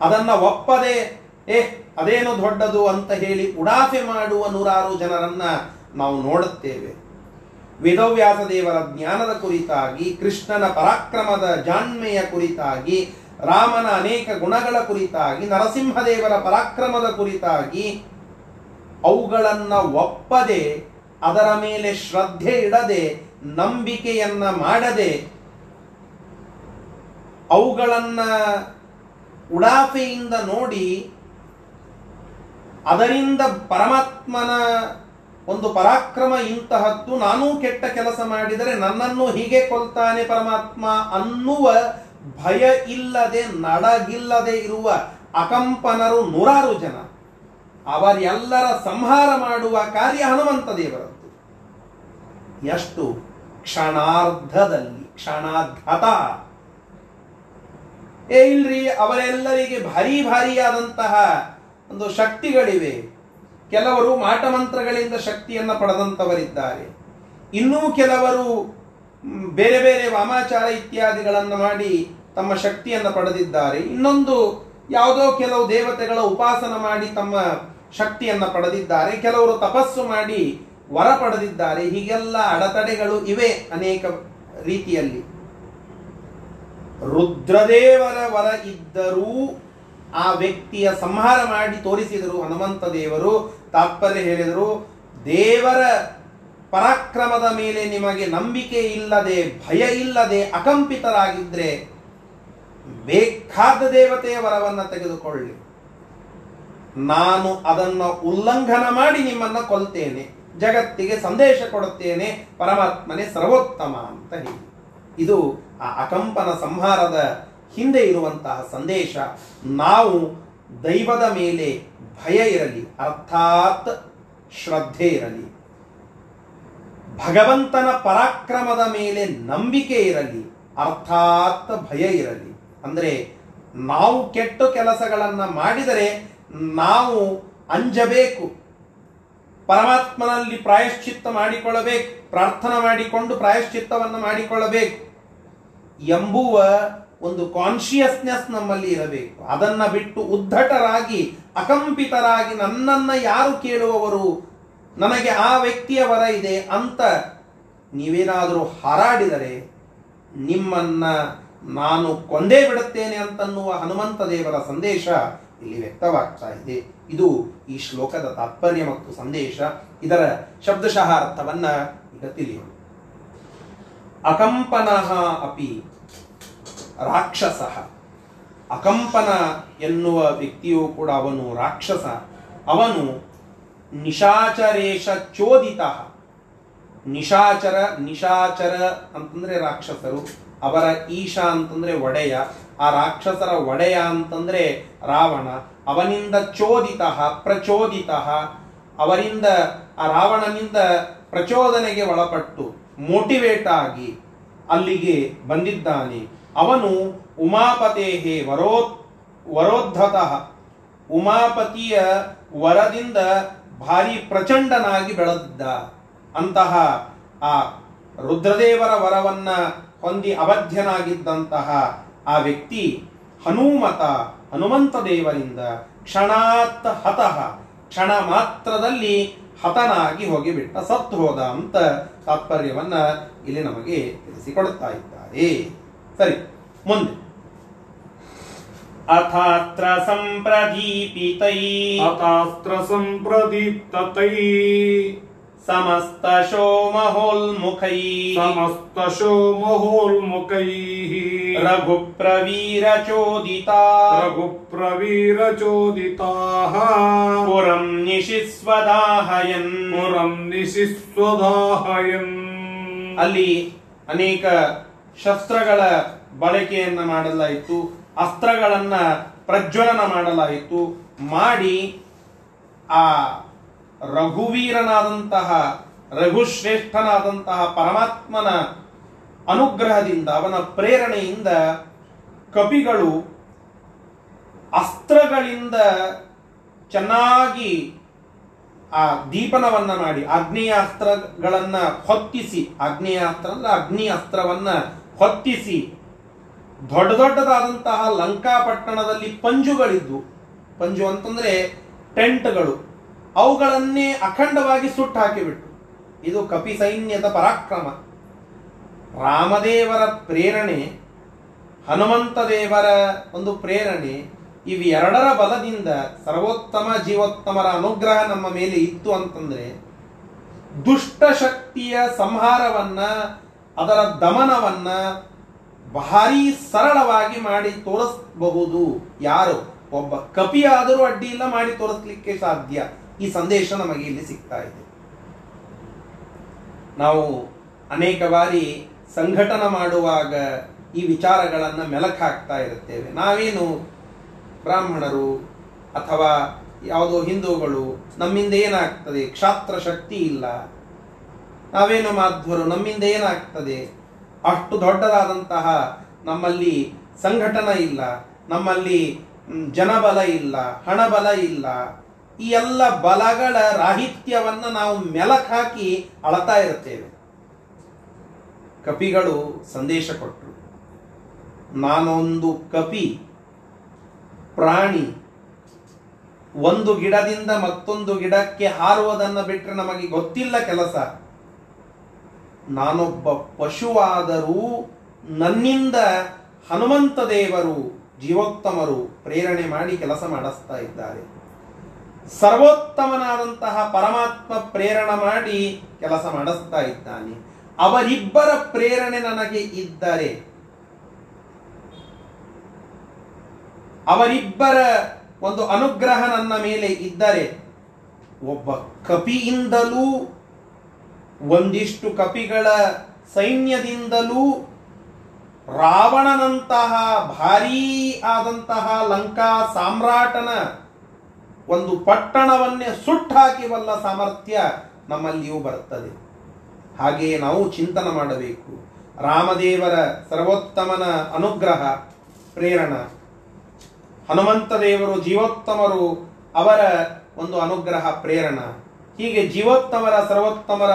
ಅದನ್ನ ಒಪ್ಪದೆ, ಏ, ಅದೇನು ದೊಡ್ಡದು ಅಂತ ಹೇಳಿ ಉಡಾಫೆ ಮಾಡುವ ನೂರಾರು ಜನರನ್ನ ನಾವು ನೋಡುತ್ತೇವೆ. ವೇದವ್ಯಾಸ ದೇವರ ಜ್ಞಾನದ ಕುರಿತಾಗಿ, ಕೃಷ್ಣನ ಪರಾಕ್ರಮದ ಜಾಣ್ಮೆಯ ಕುರಿತಾಗಿ ರಾಮನ ಅನೇಕ ಗುಣಗಳ ಕುರಿತಾಗಿ, ನರಸಿಂಹದೇವರ ಪರಾಕ್ರಮದ ಕುರಿತಾಗಿ ಅವುಗಳನ್ನ ಒಪ್ಪದೆ, ಅದರ ಮೇಲೆ ಶ್ರದ್ಧೆ ಇಡದೆ, ನಂಬಿಕೆಯನ್ನ ಮಾಡದೆ, ಅವುಗಳನ್ನ ಉಡಾಫೆಯಿಂದ ನೋಡಿ, ಅದರಿಂದ ಪರಮಾತ್ಮನ ಒಂದು ಪರಾಕ್ರಮ ಇಂತಹದ್ದು, ನಾನೂ ಕೆಟ್ಟ ಕೆಲಸ ಮಾಡಿದರೆ ನನ್ನನ್ನು ಹೀಗೆ ಕೊಲ್ತಾನೆ ಪರಮಾತ್ಮ ಅನ್ನುವ ಭಯ ಇಲ್ಲದೆ ನಡಗಿಲ್ಲದೆ ಇರುವ ಅಕಂಪನರು ನೂರಾರು ಜನ. ಅವರೆಲ್ಲರ ಸಂಹಾರ ಮಾಡುವ ಕಾರ್ಯ ಹನುಮಂತ ದೇವರದ್ದು. ಎಷ್ಟು? ಕ್ಷಣಾರ್ಧದಲ್ಲಿ ಕ್ಷಣಾರ್ಧತ ಏ ಇಲ್ರಿ, ಅವರೆಲ್ಲರಿಗೆ ಭಾರಿ ಭಾರಿಯಾದಂತಹ ಒಂದು ಶಕ್ತಿಗಳಿವೆ. ಕೆಲವರು ಮಾಟಮಂತ್ರಗಳಿಂದ ಶಕ್ತಿಯನ್ನು ಪಡೆದಂತವರಿದ್ದಾರೆ ಇನ್ನೂ ಕೆಲವರು ಬೇರೆ ಬೇರೆ ವಾಮಾಚಾರ ಇತ್ಯಾದಿಗಳನ್ನು ಮಾಡಿ ತಮ್ಮ ಶಕ್ತಿಯನ್ನು ಪಡೆದಿದ್ದಾರೆ. ಇನ್ನೊಂದು ಯಾವುದೋ ಕೆಲವು ದೇವತೆಗಳ ಉಪಾಸನ ಮಾಡಿ ತಮ್ಮ ಶಕ್ತಿಯನ್ನು ಪಡೆದಿದ್ದಾರೆ. ಕೆಲವರು ತಪಸ್ಸು ಮಾಡಿ ವರ ಪಡೆದಿದ್ದಾರೆ. ಹೀಗೆಲ್ಲ ಅಡೆತಡೆಗಳು ಇವೆ ಅನೇಕ ರೀತಿಯಲ್ಲಿ. ರುದ್ರದೇವರ ವರ ಇದ್ದರೂ ಆ ವ್ಯಕ್ತಿಯ ಸಂಹಾರ ಮಾಡಿ ತೋರಿಸಿದರು ಹನುಮಂತ ದೇವರು. ತಾತ್ಪರ್ಯ ಹೇಳಿದರು, ದೇವರ ಪರಾಕ್ರಮದ ಮೇಲೆ ನಿಮಗೆ ನಂಬಿಕೆ ಇಲ್ಲದೆ, ಭಯ ಇಲ್ಲದೆ ಅಕಂಪಿತರಾಗಿದ್ದರೆ ಬೇಕಾದ ದೇವತೆಯ ವರವನ್ನು ತೆಗೆದುಕೊಳ್ಳಿ. ನಾನು ಅದನ್ನು ಉಲ್ಲಂಘನ ಮಾಡಿ ನಿಮ್ಮನ್ನ ಕೊಲ್ತೇನೆ, ಜಗತ್ತಿಗೆ ಸಂದೇಶ ಕೊಡುತ್ತೇನೆ, ಪರಮಾತ್ಮನೇ ಸರ್ವೋತ್ತಮ ಅಂತ ಹೇಳಿ. ಇದು ಆ ಅಕಂಪನ ಸಂಹಾರದ ಹಿಂದೆ ಇರುವಂತಹ ಸಂದೇಶ. ನಾವು ದೈವದ ಮೇಲೆ ಭಯ ಇರಲಿ, ಅರ್ಥಾತ್ ಶ್ರದ್ಧೆ ಇರಲಿ. ಭಗವಂತನ ಪರಾಕ್ರಮದ ಮೇಲೆ ನಂಬಿಕೆ ಇರಲಿ, ಅರ್ಥಾತ್ ಭಯ ಇರಲಿ. ಅಂದರೆ ನಾವು ಕೆಟ್ಟ ಕೆಲಸಗಳನ್ನು ಮಾಡಿದರೆ ನಾವು ಅಂಜಬೇಕು. ಪರಮಾತ್ಮನಲ್ಲಿ ಪ್ರಾಯಶ್ಚಿತ್ತ ಮಾಡಿಕೊಳ್ಳಬೇಕು, ಪ್ರಾರ್ಥನೆ ಮಾಡಿಕೊಂಡು ಪ್ರಾಯಶ್ಚಿತ್ತವನ್ನು ಮಾಡಿಕೊಳ್ಳಬೇಕು. ಎಂಬುವ ಒಂದು ಕಾನ್ಶಿಯಸ್ನೆಸ್ ನಮ್ಮಲ್ಲಿ ಇರಬೇಕು. ಅದನ್ನು ಬಿಟ್ಟು ಉದ್ಧಟರಾಗಿ, ಅಕಂಪಿತರಾಗಿ ನನ್ನನ್ನು ಯಾರು ಕೇಳುವವರು? ನನಗೆ ಆ ವ್ಯಕ್ತಿಯ ವರ ಇದೆ ಅಂತ ನೀವೇನಾದರೂ ಹಾರಾಡಿದರೆ ನಿಮ್ಮನ್ನ ನಾನು ಕೊಂದೇ ಬಿಡುತ್ತೇನೆ ಅಂತನ್ನುವ ಹನುಮಂತ ದೇವರ ಸಂದೇಶ ಇಲ್ಲಿ ವ್ಯಕ್ತವಾಗ್ತಾ ಇದೆ. ಇದು ಈ ಶ್ಲೋಕದ ತಾತ್ಪರ್ಯ ಮತ್ತು ಸಂದೇಶ. ಇದರ ಶಬ್ದಶಃ ಅರ್ಥವನ್ನ ಈಗ ತಿಳಿಯೋಣ. ಅಕಂಪನಃ ಅಪಿ ರಾಕ್ಷಸ. ಅಕಂಪನ ಎನ್ನುವ ವ್ಯಕ್ತಿಯು ಕೂಡ ಅವನು ರಾಕ್ಷಸ. ಅವನು ನಿಶಾಚರೇಶ ಚೋದಿತ ನಿಶಾಚರ ನಿಶಾಚರ ಅಂತಂದ್ರೆ ರಾಕ್ಷಸರು, ಅವರ ಈಶಾ ಅಂತಂದ್ರೆ ಒಡೆಯ, ಆ ರಾಕ್ಷಸರ ಒಡೆಯ ಅಂತಂದ್ರೆ ರಾವಣ, ಅವನಿಂದ ಚೋದಿತ ಪ್ರಚೋದಿತ, ಅವರಿಂದ ಆ ರಾವಣನಿಂದ ಪ್ರಚೋದನೆಗೆ ಒಳಪಟ್ಟು ಮೋಟಿವೇಟ್ ಆಗಿ ಅಲ್ಲಿಗೆ ಬಂದಿದ್ದಾನೆ. ಅವನು ಉಮಾಪತೇಹೇ ವರೋ ವರೋದ್ಧತಃ. ಉಮಾಪತಿಯ ವರದಿಂದ ಭಾರಿ ಪ್ರಚಂಡನಾಗಿ ಬೆಳೆದಿದ್ದ ಅಂತಹ ಆ ರುದ್ರದೇವರ ವರವನ್ನ ಹೊಂದಿ ಅವಧ್ಯನಾಗಿದ್ದಂತಹ ಆ ವ್ಯಕ್ತಿ ಹನುಮತ, ಹನುಮಂತ ದೇವರಿಂದ ಕ್ಷಣಾತ್ ಹತಃ, ಕ್ಷಣ ಮಾತ್ರದಲ್ಲಿ ಹತನಾಗಿ ಹೋಗಿಬಿಟ್ಟ, ಸತ್ತು ಹೋದ ಅಂತ ತಾತ್ಪರ್ಯವನ್ನ ಇಲ್ಲಿ ನಮಗೆ ತಿಳಿಸಿಕೊಡುತ್ತಾ ಇದ್ದಾರೆ. ಸರಿ, ಮುಂದೆ. ಅಥಾತ್ರ ಸಂಪ್ರದೀಪಿತೈ अतास्त्र सम्प्रदीप्ततै ಸಮಸ್ತ ಶೋಮಹೋಲ್ಮುಖೈ समस्तशो महोल्मुखैः ರಘು ಪ್ರವೀರ ಚೋದಿತ रघुप्रवीरचोदिताः ಪುರಂ ನಿಶಿಸ್ವದಾಹಯನ್ पुरं निशिस्वदाहयन् ಅಲ್ಲಿ ಅನೇಕ ಶಸ್ತ್ರಗಳ ಬಳಕೆಯನ್ನ ಮಾಡಲಾಯಿತು ಅಸ್ತ್ರಗಳನ್ನ ಪ್ರಜ್ವಲನ ಮಾಡಲಾಯಿತು. ಮಾಡಿ ಆ ರಘುವೀರನಾದಂತಹ, ರಘುಶ್ರೇಷ್ಠನಾದಂತಹ ಪರಮಾತ್ಮನ ಅನುಗ್ರಹದಿಂದ, ಅವನ ಪ್ರೇರಣೆಯಿಂದ ಕಪಿಗಳು ಅಸ್ತ್ರಗಳಿಂದ ಚೆನ್ನಾಗಿ ಆ ದೀಪನವನ್ನ ಮಾಡಿ ಅಗ್ನಿಯ ಅಸ್ತ್ರಗಳನ್ನ ಹೊತ್ತಿಸಿ ಅಗ್ನಿಯ ಅಸ್ತ್ರ ಅಂದ್ರೆ ಅಗ್ನಿ ಅಸ್ತ್ರವನ್ನ ಹೊತ್ತಿಸಿ ದೊಡ್ಡ ದೊಡ್ಡದಾದಂತಹ ಲಂಕಾಪಟ್ಟಣದಲ್ಲಿ ಪಂಜುಗಳಿದ್ವು ಪಂಜು ಅಂತಂದ್ರೆ ಟೆಂಟ್ಗಳು. ಅವುಗಳನ್ನೇ ಅಖಂಡವಾಗಿ ಸುಟ್ಟು ಹಾಕಿಬಿಟ್ಟು ಇದು ಕಪಿ ಸೈನ್ಯದ ಪರಾಕ್ರಮ. ರಾಮದೇವರ ಪ್ರೇರಣೆ ಹನುಮಂತ ದೇವರ ಒಂದು ಪ್ರೇರಣೆ, ಇವೆರಡರ ಬಲದಿಂದ ಸರ್ವೋತ್ತಮ ಜೀವೋತ್ತಮರ ಅನುಗ್ರಹ ನಮ್ಮ ಮೇಲೆ ಇತ್ತು ಅಂತಂದ್ರೆ ದುಷ್ಟ ಶಕ್ತಿಯ ಸಂಹಾರವನ್ನ, ಅದರ ದಮನವನ್ನ ಭಾರಿ ಸರಳವಾಗಿ ಮಾಡಿ ತೋರಿಸಬಹುದು. ಯಾರು? ಒಬ್ಬ ಕಪಿ ಆದರೂ ಅಡ್ಡಿ ಇಲ್ಲ ಮಾಡಿ ತೋರಿಸ್ಲಿಕ್ಕೆ ಸಾಧ್ಯ. ಈ ಸಂದೇಶ ನಮಗೆ ಇಲ್ಲಿ ಸಿಗ್ತಾ ಇದೆ. ನಾವು ಅನೇಕ ಬಾರಿ ಸಂಘಟನೆ ಮಾಡುವಾಗ ಈ ವಿಚಾರಗಳನ್ನು ಮೆಲಕ್ ಹಾಕ್ತಾ ಇರುತ್ತೇವೆ. ನಾವೇನು ಬ್ರಾಹ್ಮಣರು ಅಥವಾ ಯಾವುದೋ ಹಿಂದೂಗಳು ನಮ್ಮಿಂದ ಏನಾಗ್ತದೆ? ಕ್ಷಾತ್ರ ಶಕ್ತಿ ಇಲ್ಲ. ನಾವೇನು ಮಾಧ್ವರು? ನಮ್ಮಿಂದ ಏನಾಗ್ತದೆ? ಅಷ್ಟು ದೊಡ್ಡದಾದಂತಹ ನಮ್ಮಲ್ಲಿ ಸಂಘಟನೆ ಇಲ್ಲ, ನಮ್ಮಲ್ಲಿ ಜನಬಲ ಇಲ್ಲ, ಹಣಬಲ ಇಲ್ಲ. ಈ ಎಲ್ಲ ಬಲಗಳ ರಾಹಿತ್ಯವನ್ನು ನಾವು ಮೆಲಕ್ ಹಾಕಿ ಅಳತಾ ಇರುತ್ತೇವೆ. ಕಪಿಗಳು ಸಂದೇಶ ಕೊಟ್ಟರು ನಾನೊಂದು ಕಪಿ, ಪ್ರಾಣಿ, ಒಂದು ಗಿಡದಿಂದ ಮತ್ತೊಂದು ಗಿಡಕ್ಕೆ ಹಾರುವುದನ್ನ ಬಿಟ್ಟರೆ ನಮಗೆ ಗೊತ್ತಿಲ್ಲ ಕೆಲಸ. ನಾನೊಬ್ಬ ಪಶುವಾದರೂ ನನ್ನಿಂದ ಹನುಮಂತ ದೇವರು, ಜೀವೋತ್ತಮರು ಪ್ರೇರಣೆ ಮಾಡಿ ಕೆಲಸ ಮಾಡಿಸ್ತಾ ಇದ್ದಾರೆ. ಸರ್ವೋತ್ತಮನಾದಂತಹ ಪರಮಾತ್ಮ ಪ್ರೇರಣೆ ಮಾಡಿ ಕೆಲಸ ಮಾಡಿಸ್ತಾ ಇದ್ದಾನೆ. ಅವರಿಬ್ಬರ ಪ್ರೇರಣೆ ನನಗೆ ಇದ್ದರೆ, ಅವರಿಬ್ಬರ ಒಂದು ಅನುಗ್ರಹ ನನ್ನ ಮೇಲೆ ಇದ್ದರೆ, ಒಬ್ಬ ಕಪಿಯಿಂದಲೂ ಒಂದಿಷ್ಟು ಕಪಿಗಳ ಸೈನ್ಯದಿಂದಲೂ ರಾವಣನಂತಹ ಭಾರೀ ಆದಂತಹ ಲಂಕಾ ಸಾಮ್ರಾಟನ ಒಂದು ಪಟ್ಟಣವನ್ನೇ ಸುಟ್ಟಾಕಿವಲ್ಲ ಸಾಮರ್ಥ್ಯ ನಮ್ಮಲ್ಲಿಯೂ ಬರುತ್ತದೆ. ಹಾಗೆಯೇ ನಾವು ಚಿಂತನ ಮಾಡಬೇಕು. ರಾಮದೇವರ ಸರ್ವೋತ್ತಮನ ಅನುಗ್ರಹ, ಪ್ರೇರಣ. ಹನುಮಂತ ದೇವರು, ಜೀವೋತ್ತಮರು ಅವರ ಒಂದು ಅನುಗ್ರಹ, ಪ್ರೇರಣ. ಹೀಗೆ ಜೀವೋತ್ತಮರ, ಸರ್ವೋತ್ತಮರ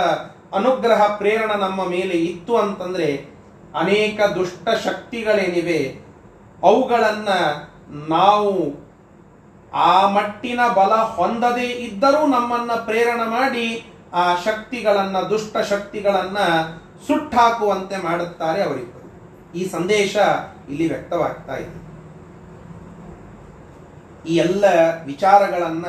ಅನುಗ್ರಹ ಪ್ರೇರಣ ನಮ್ಮ ಮೇಲೆ ಇತ್ತು ಅಂತಂದ್ರೆ ಅನೇಕ ದುಷ್ಟ ಶಕ್ತಿಗಳೇನಿವೆ, ಅವುಗಳನ್ನ ನಾವು ಆ ಮಟ್ಟಿನ ಬಲ ಹೊಂದದೇ ಇದ್ದರೂ ನಮ್ಮನ್ನ ಪ್ರೇರಣ ಮಾಡಿ ಆ ಶಕ್ತಿಗಳನ್ನ, ದುಷ್ಟ ಶಕ್ತಿಗಳನ್ನ ಸುಟ್ಟಾಕುವಂತೆ ಮಾಡುತ್ತಾರೆ ಅವರಿಬ್ಬರು. ಈ ಸಂದೇಶ ಇಲ್ಲಿ ವ್ಯಕ್ತವಾಗ್ತಾ ಇದೆ. ಈ ಎಲ್ಲ ವಿಚಾರಗಳನ್ನ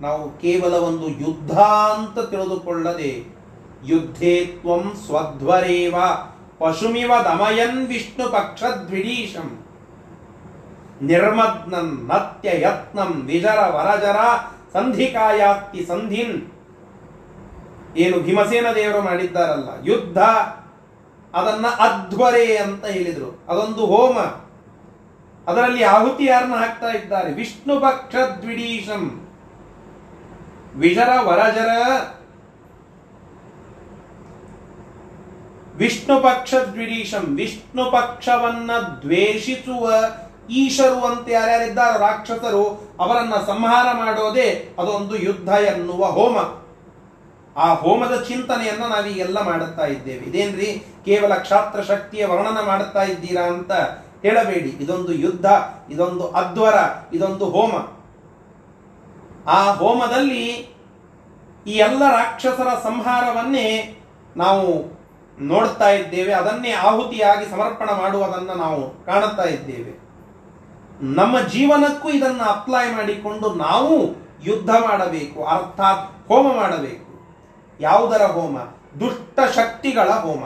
ನಾವು ಕೇವಲ ಒಂದು ಯುದ್ಧ ಅಂತ ತಿಳಿದುಕೊಳ್ಳದೆ ಯುದ್ಧೇ ತ್ವಂ ಸ್ವಧ್ವರೇವ ಪಶುಮಿವ ದಮಯನ್ ವಿಷ್ಣು ಪಕ್ಷದ್ವಿಡೀಶಂ ನಿರ್ಮಗ್ನಂ ನತ್ಯ ಯತ್ನಂ ವಿಜರ ವರಜರ ಸಂಧಿಕಾಯಾತಿ ಸಂಧಿನ್. ಏನು ಭೀಮಸೇನ ದೇವರು ಮಾಡಿದ್ದಾರಲ್ಲ, ಯುದ್ಧ, ಅದನ್ನ ಅಧ್ವರೆ ಅಂತ ಹೇಳಿದರು. ಅದೊಂದು ಹೋಮ. ಅದರಲ್ಲಿ ಆಹುತಿ ಯಾರನ್ನ ಹಾಕ್ತಾ ಇದ್ದಾರೆ. ವಿಷ್ಣು ಪಕ್ಷ ದ್ವಿಡೀಶಂ ವಿಜರ ವರಜರ ವಿಷ್ಣು ಪಕ್ಷ ದ್ವಿಡೀಶಂ ವಿಷ್ಣು ಪಕ್ಷವನ್ನ ದ್ವೇಷಿಸುವ ಈಶರು ಅಂತ ಯಾರ್ಯಾರಿದ್ದಾರೆ ರಾಕ್ಷಸರು, ಅವರನ್ನ ಸಂಹಾರ ಮಾಡೋದೇ ಅದೊಂದು ಯುದ್ಧ ಎನ್ನುವ ಹೋಮ. ಆ ಹೋಮದ ಚಿಂತನೆಯನ್ನ ನಾವೀಗೆಲ್ಲ ಮಾಡುತ್ತಾ ಇದ್ದೇವೆ. ಇದೇನ್ರಿ? ಕೇವಲ ಕ್ಷಾತ್ರ ಶಕ್ತಿಯ ವರ್ಣನ ಮಾಡುತ್ತಾ ಇದ್ದೀರಾ ಅಂತ ಹೇಳಬೇಡಿ. ಇದೊಂದು ಯುದ್ಧ, ಇದೊಂದು ಅಧ್ವರ, ಇದೊಂದು ಹೋಮ. ಆ ಹೋಮದಲ್ಲಿ ಈ ಎಲ್ಲ ರಾಕ್ಷಸರ ಸಂಹಾರವನ್ನೇ ನಾವು ನೋಡ್ತಾ ಇದ್ದೇವೆ, ಅದನ್ನೇ ಆಹುತಿಯಾಗಿ ಸಮರ್ಪಣ ಮಾಡುವುದನ್ನು ನಾವು ಕಾಣುತ್ತಾ ಇದ್ದೇವೆ. ನಮ್ಮ ಜೀವನಕ್ಕೂ ಇದನ್ನು ಅಪ್ಲೈ ಮಾಡಿಕೊಂಡು ನಾವು ಯುದ್ಧ ಮಾಡಬೇಕು, ಅರ್ಥಾತ್ ಹೋಮ ಮಾಡಬೇಕು. ಯಾವುದರ ಹೋಮ? ದುಷ್ಟ ಶಕ್ತಿಗಳ ಹೋಮ.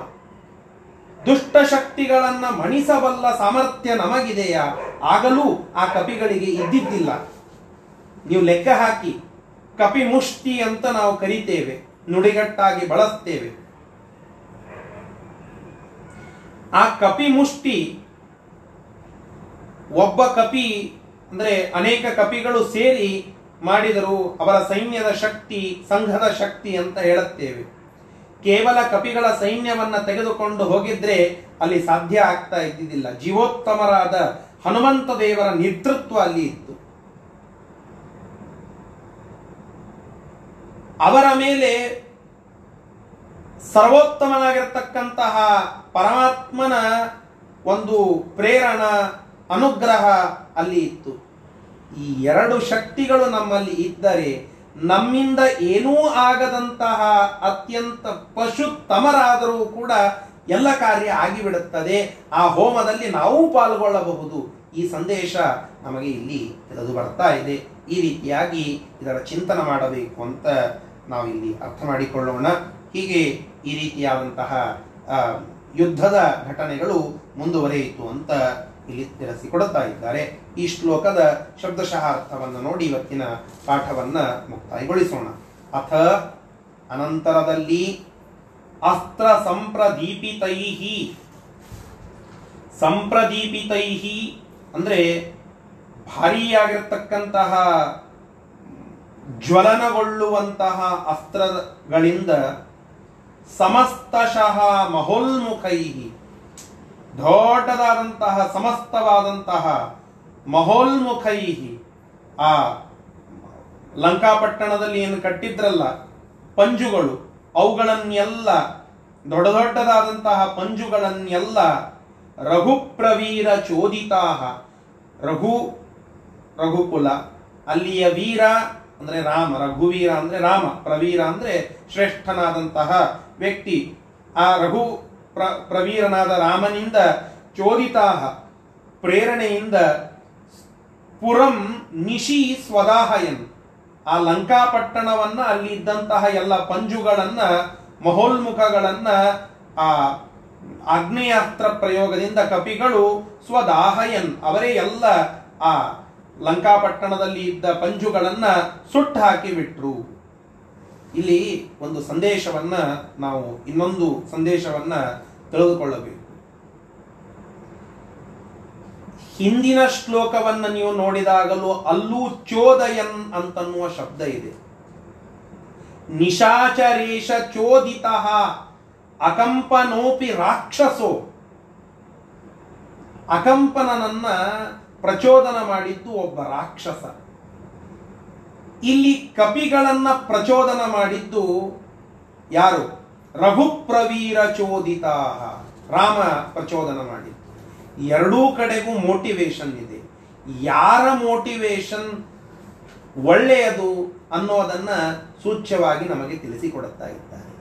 ದುಷ್ಟ ಶಕ್ತಿಗಳನ್ನ ಮಣಿಸಬಲ್ಲ ಸಾಮರ್ಥ್ಯ ನಮಗಿದೆಯಾ? ಆಗಲೂ ಆ ಕಪಿಗಳಿಗೆ ಇದ್ದಿದ್ದಿಲ್ಲ. ನೀವು ಲೆಕ್ಕ ಹಾಕಿ ಕಪಿ ಮುಷ್ಟಿ ಅಂತ ನಾವು ಕರಿತೇವೆ, ನುಡಿಗಟ್ಟಾಗಿ ಬಳಸ್ತೇವೆ. ಆ ಕಪಿ ಮುಷ್ಟಿ ಒಬ್ಬ ಕಪಿ, ಅಂದ್ರೆ ಅನೇಕ ಕಪಿಗಳು ಸೇರಿ ಮಾಡಿದರು ಅವರ ಸೈನ್ಯದ ಶಕ್ತಿ, ಸಂಘದ ಶಕ್ತಿ ಅಂತ ಹೇಳುತ್ತೇವೆ. ಕೇವಲ ಕಪಿಗಳ ಸೈನ್ಯವನ್ನ ತೆಗೆದುಕೊಂಡು ಹೋಗಿದ್ರೆ ಅಲ್ಲಿ ಸಾಧ್ಯ ಆಗ್ತಾ ಇದ್ದಿದ್ದಿಲ್ಲ. ಜೀವೋತ್ತಮರಾದ ಹನುಮಂತ ದೇವರ ನೇತೃತ್ವ ಅಲ್ಲಿ ಇತ್ತು. ಅವರ ಮೇಲೆ ಸರ್ವೋತ್ತಮನಾಗಿರ್ತಕ್ಕಂತಹ ಪರಮಾತ್ಮನ ಒಂದು ಪ್ರೇರಣ, ಅನುಗ್ರಹ ಅಲ್ಲಿ ಇತ್ತು. ಈ ಎರಡು ಶಕ್ತಿಗಳು ನಮ್ಮಲ್ಲಿ ಇದ್ದರೆ ನಮ್ಮಿಂದ ಏನೂ ಆಗದಂತಹ ಅತ್ಯಂತ ಪಶುತ್ತಮರಾದರೂ ಕೂಡ ಎಲ್ಲ ಕಾರ್ಯ ಆಗಿಬಿಡುತ್ತದೆ. ಆ ಹೋಮದಲ್ಲಿ ನಾವು ಪಾಲ್ಗೊಳ್ಳಬಹುದು. ಈ ಸಂದೇಶ ನಮಗೆ ಇಲ್ಲಿ ತಿಳಿದು ಬರ್ತಾ ಇದೆ. ಈ ರೀತಿಯಾಗಿ ಇದರ ಚಿಂತನೆ ಮಾಡಬೇಕು ಅಂತ ನಾವು ಇಲ್ಲಿ ಅರ್ಥ ಮಾಡಿಕೊಳ್ಳೋಣ. ಹೀಗೆ ಈ ರೀತಿಯಾದಂತಹ ಯುದ್ಧದ ಘಟನೆಗಳು ಮುಂದುವರೆಯಿತು ಅಂತ ಇಲ್ಲಿ ತಿಳಿಸಿಕೊಡುತ್ತಾ ಇದ್ದಾರೆ. ಈ ಶ್ಲೋಕದ ಶಬ್ದಶಃ ಅರ್ಥವನ್ನು ನೋಡಿ ಇವತ್ತಿನ ಪಾಠವನ್ನ ಮುಕ್ತಾಯಗೊಳಿಸೋಣ. ಅಥ ಅನಂತರದಲ್ಲಿ ಅಸ್ತ್ರ ಸಂಪ್ರದೀಪಿತೈಹಿ. ಸಂಪ್ರದೀಪಿತೈಹಿ ಅಂದ್ರೆ ಭಾರಿಯಾಗಿರ್ತಕ್ಕಂತಹ ಜ್ವಲನಗೊಳ್ಳುವಂತಹ ಅಸ್ತ್ರಗಳಿಂದ ಸಮಸ್ತಶಃ ಮಹೋಲ್ಮುಖೈ. ದೊಡ್ಡದಾದಂತಹ, ಸಮಸ್ತವಾದಂತಹ ಮಹೋಲ್ಮುಖೈ. ಆ ಲಂಕಾಪಟ್ಟಣದಲ್ಲಿ ಏನು ಕಟ್ಟಿದ್ರಲ್ಲ, ಪಂಜುಗಳು, ಅವುಗಳನ್ನೆಲ್ಲ, ದೊಡ್ಡ ದೊಡ್ಡದಾದಂತಹ ಪಂಜುಗಳನ್ನೆಲ್ಲ ರಘುಪ್ರವೀರ ಚೋದಿತಾಹ. ರಘು, ರಘುಕುಲ, ಅಲ್ಲಿಯ ವೀರ ಅಂದ್ರೆ ರಾಮ, ರಘುವೀರ ಅಂದ್ರೆ ರಾಮ, ಪ್ರವೀರ ಅಂದ್ರೆ ಶ್ರೇಷ್ಠನಾದಂತಹ ವ್ಯಕ್ತಿ ಆ ರಘು ಪ್ರ, ಪ್ರವೀರನಾದ ರಾಮನಿಂದ ಚೋದಿತಾಹ ಪ್ರೇರಣೆಯಿಂದ ಪುರಂ ನಿಶಿ ಸ್ವದಾಹಯನ್ ಆ ಲಂಕಾಪಟ್ಟಣವನ್ನ ಅಲ್ಲಿ ಇದ್ದಂತಹ ಎಲ್ಲ ಪಂಜುಗಳನ್ನ, ಮಹೋಲ್ಮುಖಗಳನ್ನ, ಆ ಆಗ್ನೇಯಾಸ್ತ್ರ ಪ್ರಯೋಗದಿಂದ ಕಪಿಗಳು ಸ್ವದಾಹಯನ್ ಅವರೇ ಎಲ್ಲ ಆ ಲಂಕಾಪಟ್ಟಣದಲ್ಲಿ ಇದ್ದ ಪಂಜುಗಳನ್ನ ಸುಟ್ಟು ಹಾಕಿ ಬಿಟ್ರು. ಇಲ್ಲಿ ಒಂದು ಸಂದೇಶವನ್ನ ನಾವು ಇನ್ನೊಂದು ಸಂದೇಶವನ್ನ ತಿಳಿದುಕೊಳ್ಳಬೇಕು ಹಿಂದಿನ ಶ್ಲೋಕವನ್ನ ನೀವು ನೋಡಿದಾಗಲೂ ಅಲ್ಲೂ ಚೋದಯನ್ ಅಂತನ್ನುವ ಶಬ್ದ ಇದೆ. ನಿಶಾಚರೇಶ ಚೋದಿತ ಅಕಂಪನೋಪಿ ರಾಕ್ಷಸೋ. ಅಕಂಪನನನ್ನ ಪ್ರಚೋದನ ಮಾಡಿದ್ದು ಒಬ್ಬ ರಾಕ್ಷಸ. ಇಲ್ಲಿ ಕಪಿಗಳನ್ನ ಪ್ರಚೋದನ ಮಾಡಿದ್ದು ಯಾರು? ರಘುಪ್ರವೀರ ಚೋದಿತ ರಾಮ ಪ್ರಚೋದನ ಮಾಡಿದ್ದು. ಎರಡೂ ಕಡೆಗೂ ಮೋಟಿವೇಶನ್ ಇದೆ. ಯಾರ ಮೋಟಿವೇಶನ್ ಒಳ್ಳೆಯದು ಅನ್ನೋದನ್ನ ಸೂಚ್ಯವಾಗಿ ನಮಗೆ ತಿಳಿಸಿಕೊಡುತ್ತಾ ಇದ್ದಾರೆ.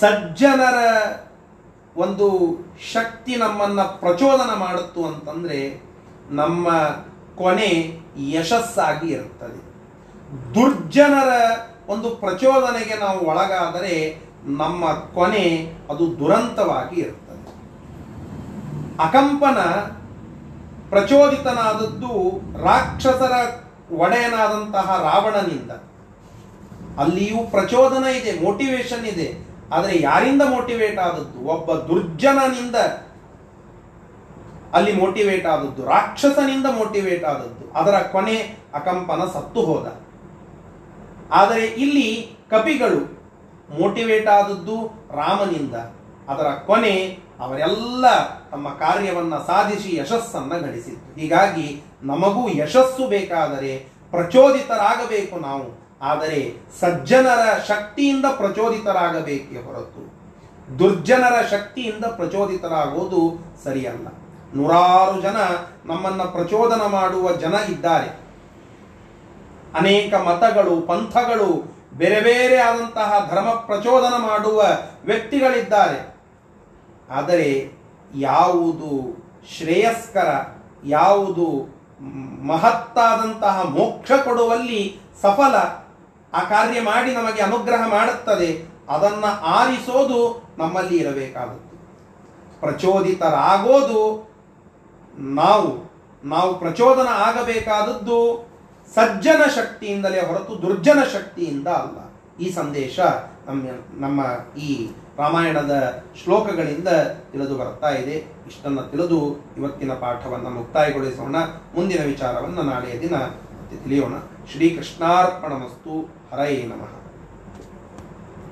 ಸಜ್ಜನರ ಒಂದು ಶಕ್ತಿ ನಮ್ಮನ್ನ ಪ್ರಚೋದನ ಮಾಡುತ್ತು ಅಂತಂದ್ರೆ ನಮ್ಮ ಕೊನೆ ಯಶಸ್ಸಾಗಿ ಇರುತ್ತದೆ. ದುರ್ಜನರ ಒಂದು ಪ್ರಚೋದನೆಗೆ ನಾವು ಒಳಗಾದರೆ ನಮ್ಮ ಕೊನೆ ಅದು ದುರಂತವಾಗಿ ಇರುತ್ತದೆ. ಅಕಂಪನ ಪ್ರಚೋದಿತನಾದದ್ದು ರಾಕ್ಷಸರ ಒಡೆಯನಾದಂತಹ ರಾವಣನಿಂದ. ಅಲ್ಲಿಯೂ ಪ್ರಚೋದನ ಇದೆ ಮೋಟಿವೇಶನ್ ಇದೆ. ಆದರೆ ಯಾರಿಂದ ಮೋಟಿವೇಟ್ ಆದದ್ದು? ಒಬ್ಬ ದುರ್ಜನನಿಂದ ಅಲ್ಲಿ ಮೋಟಿವೇಟ್ ಆದದ್ದು, ರಾಕ್ಷಸನಿಂದ ಮೋಟಿವೇಟ್ ಆದದ್ದು. ಅದರ ಕೊನೆ ಅಕಂಪನ ಸತ್ತು ಹೋದ. ಆದರೆ ಇಲ್ಲಿ ಕಪಿಗಳು ಮೋಟಿವೇಟ್ ಆದದ್ದು ರಾಮನಿಂದ. ಅದರ ಕೊನೆ ಅವರೆಲ್ಲ ತಮ್ಮ ಕಾರ್ಯವನ್ನು ಸಾಧಿಸಿ ಯಶಸ್ಸನ್ನು ಗಳಿಸಿತ್ತು ಹೀಗಾಗಿ ನಮಗೂ ಯಶಸ್ಸು ಬೇಕಾದರೆ ಪ್ರಚೋದಿತರಾಗಬೇಕು ನಾವು. ಆದರೆ ಸಜ್ಜನರ ಶಕ್ತಿಯಿಂದ ಪ್ರಚೋದಿತರಾಗಬೇಕೇ ಹೊರತು ದುರ್ಜನರ ಶಕ್ತಿಯಿಂದ ಪ್ರಚೋದಿತರಾಗೋದು ಸರಿಯಲ್ಲ. ನೂರಾರು ಜನ ನಮ್ಮನ್ನು ಪ್ರಚೋದನ ಮಾಡುವ ಜನ ಇದ್ದಾರೆ. ಅನೇಕ ಮತಗಳು, ಪಂಥಗಳು, ಬೇರೆ ಬೇರೆ ಆದಂತಹ ಧರ್ಮ ಪ್ರಚೋದನ ಮಾಡುವ ವ್ಯಕ್ತಿಗಳಿದ್ದಾರೆ. ಆದರೆ ಯಾವುದು ಶ್ರೇಯಸ್ಕರ, ಯಾವುದು ಮಹತ್ತಾದಂತಹ ಮೋಕ್ಷ ಕೊಡುವಲ್ಲಿ ಸಫಲ, ಆ ಕಾರ್ಯ ಮಾಡಿ ನಮಗೆ ಅನುಗ್ರಹ ಮಾಡುತ್ತದೆ, ಅದನ್ನು ಆರಿಸೋದು ನಮ್ಮಲ್ಲಿ ಇರಬೇಕಾದದ್ದು. ಪ್ರಚೋದಿತರಾಗೋದು ನಾವು ನಾವು ಪ್ರಚೋದನ ಆಗಬೇಕಾದದ್ದು ಸಜ್ಜನ ಶಕ್ತಿಯಿಂದಲೇ ಹೊರತು ದುರ್ಜನ ಶಕ್ತಿಯಿಂದ ಅಲ್ಲ. ಈ ಸಂದೇಶ ನಮ್ಮ ನಮ್ಮ ಈ ರಾಮಾಯಣದ ಶ್ಲೋಕಗಳಿಂದ ತಿಳಿದು ಬರ್ತಾ ಇದೆ. ಇಷ್ಟನ್ನು ತಿಳಿದು ಇವತ್ತಿನ ಪಾಠವನ್ನು ಮುಕ್ತಾಯಗೊಳಿಸೋಣ. ಮುಂದಿನ ವಿಚಾರವನ್ನು ನಾಳೆಯ ದಿನ ತಿಳಿಯೋಣ. ಶ್ರೀಕೃಷ್ಣಾರ್ಪಣಮಸ್ತು. ಹರಯೇ ನಮಃ.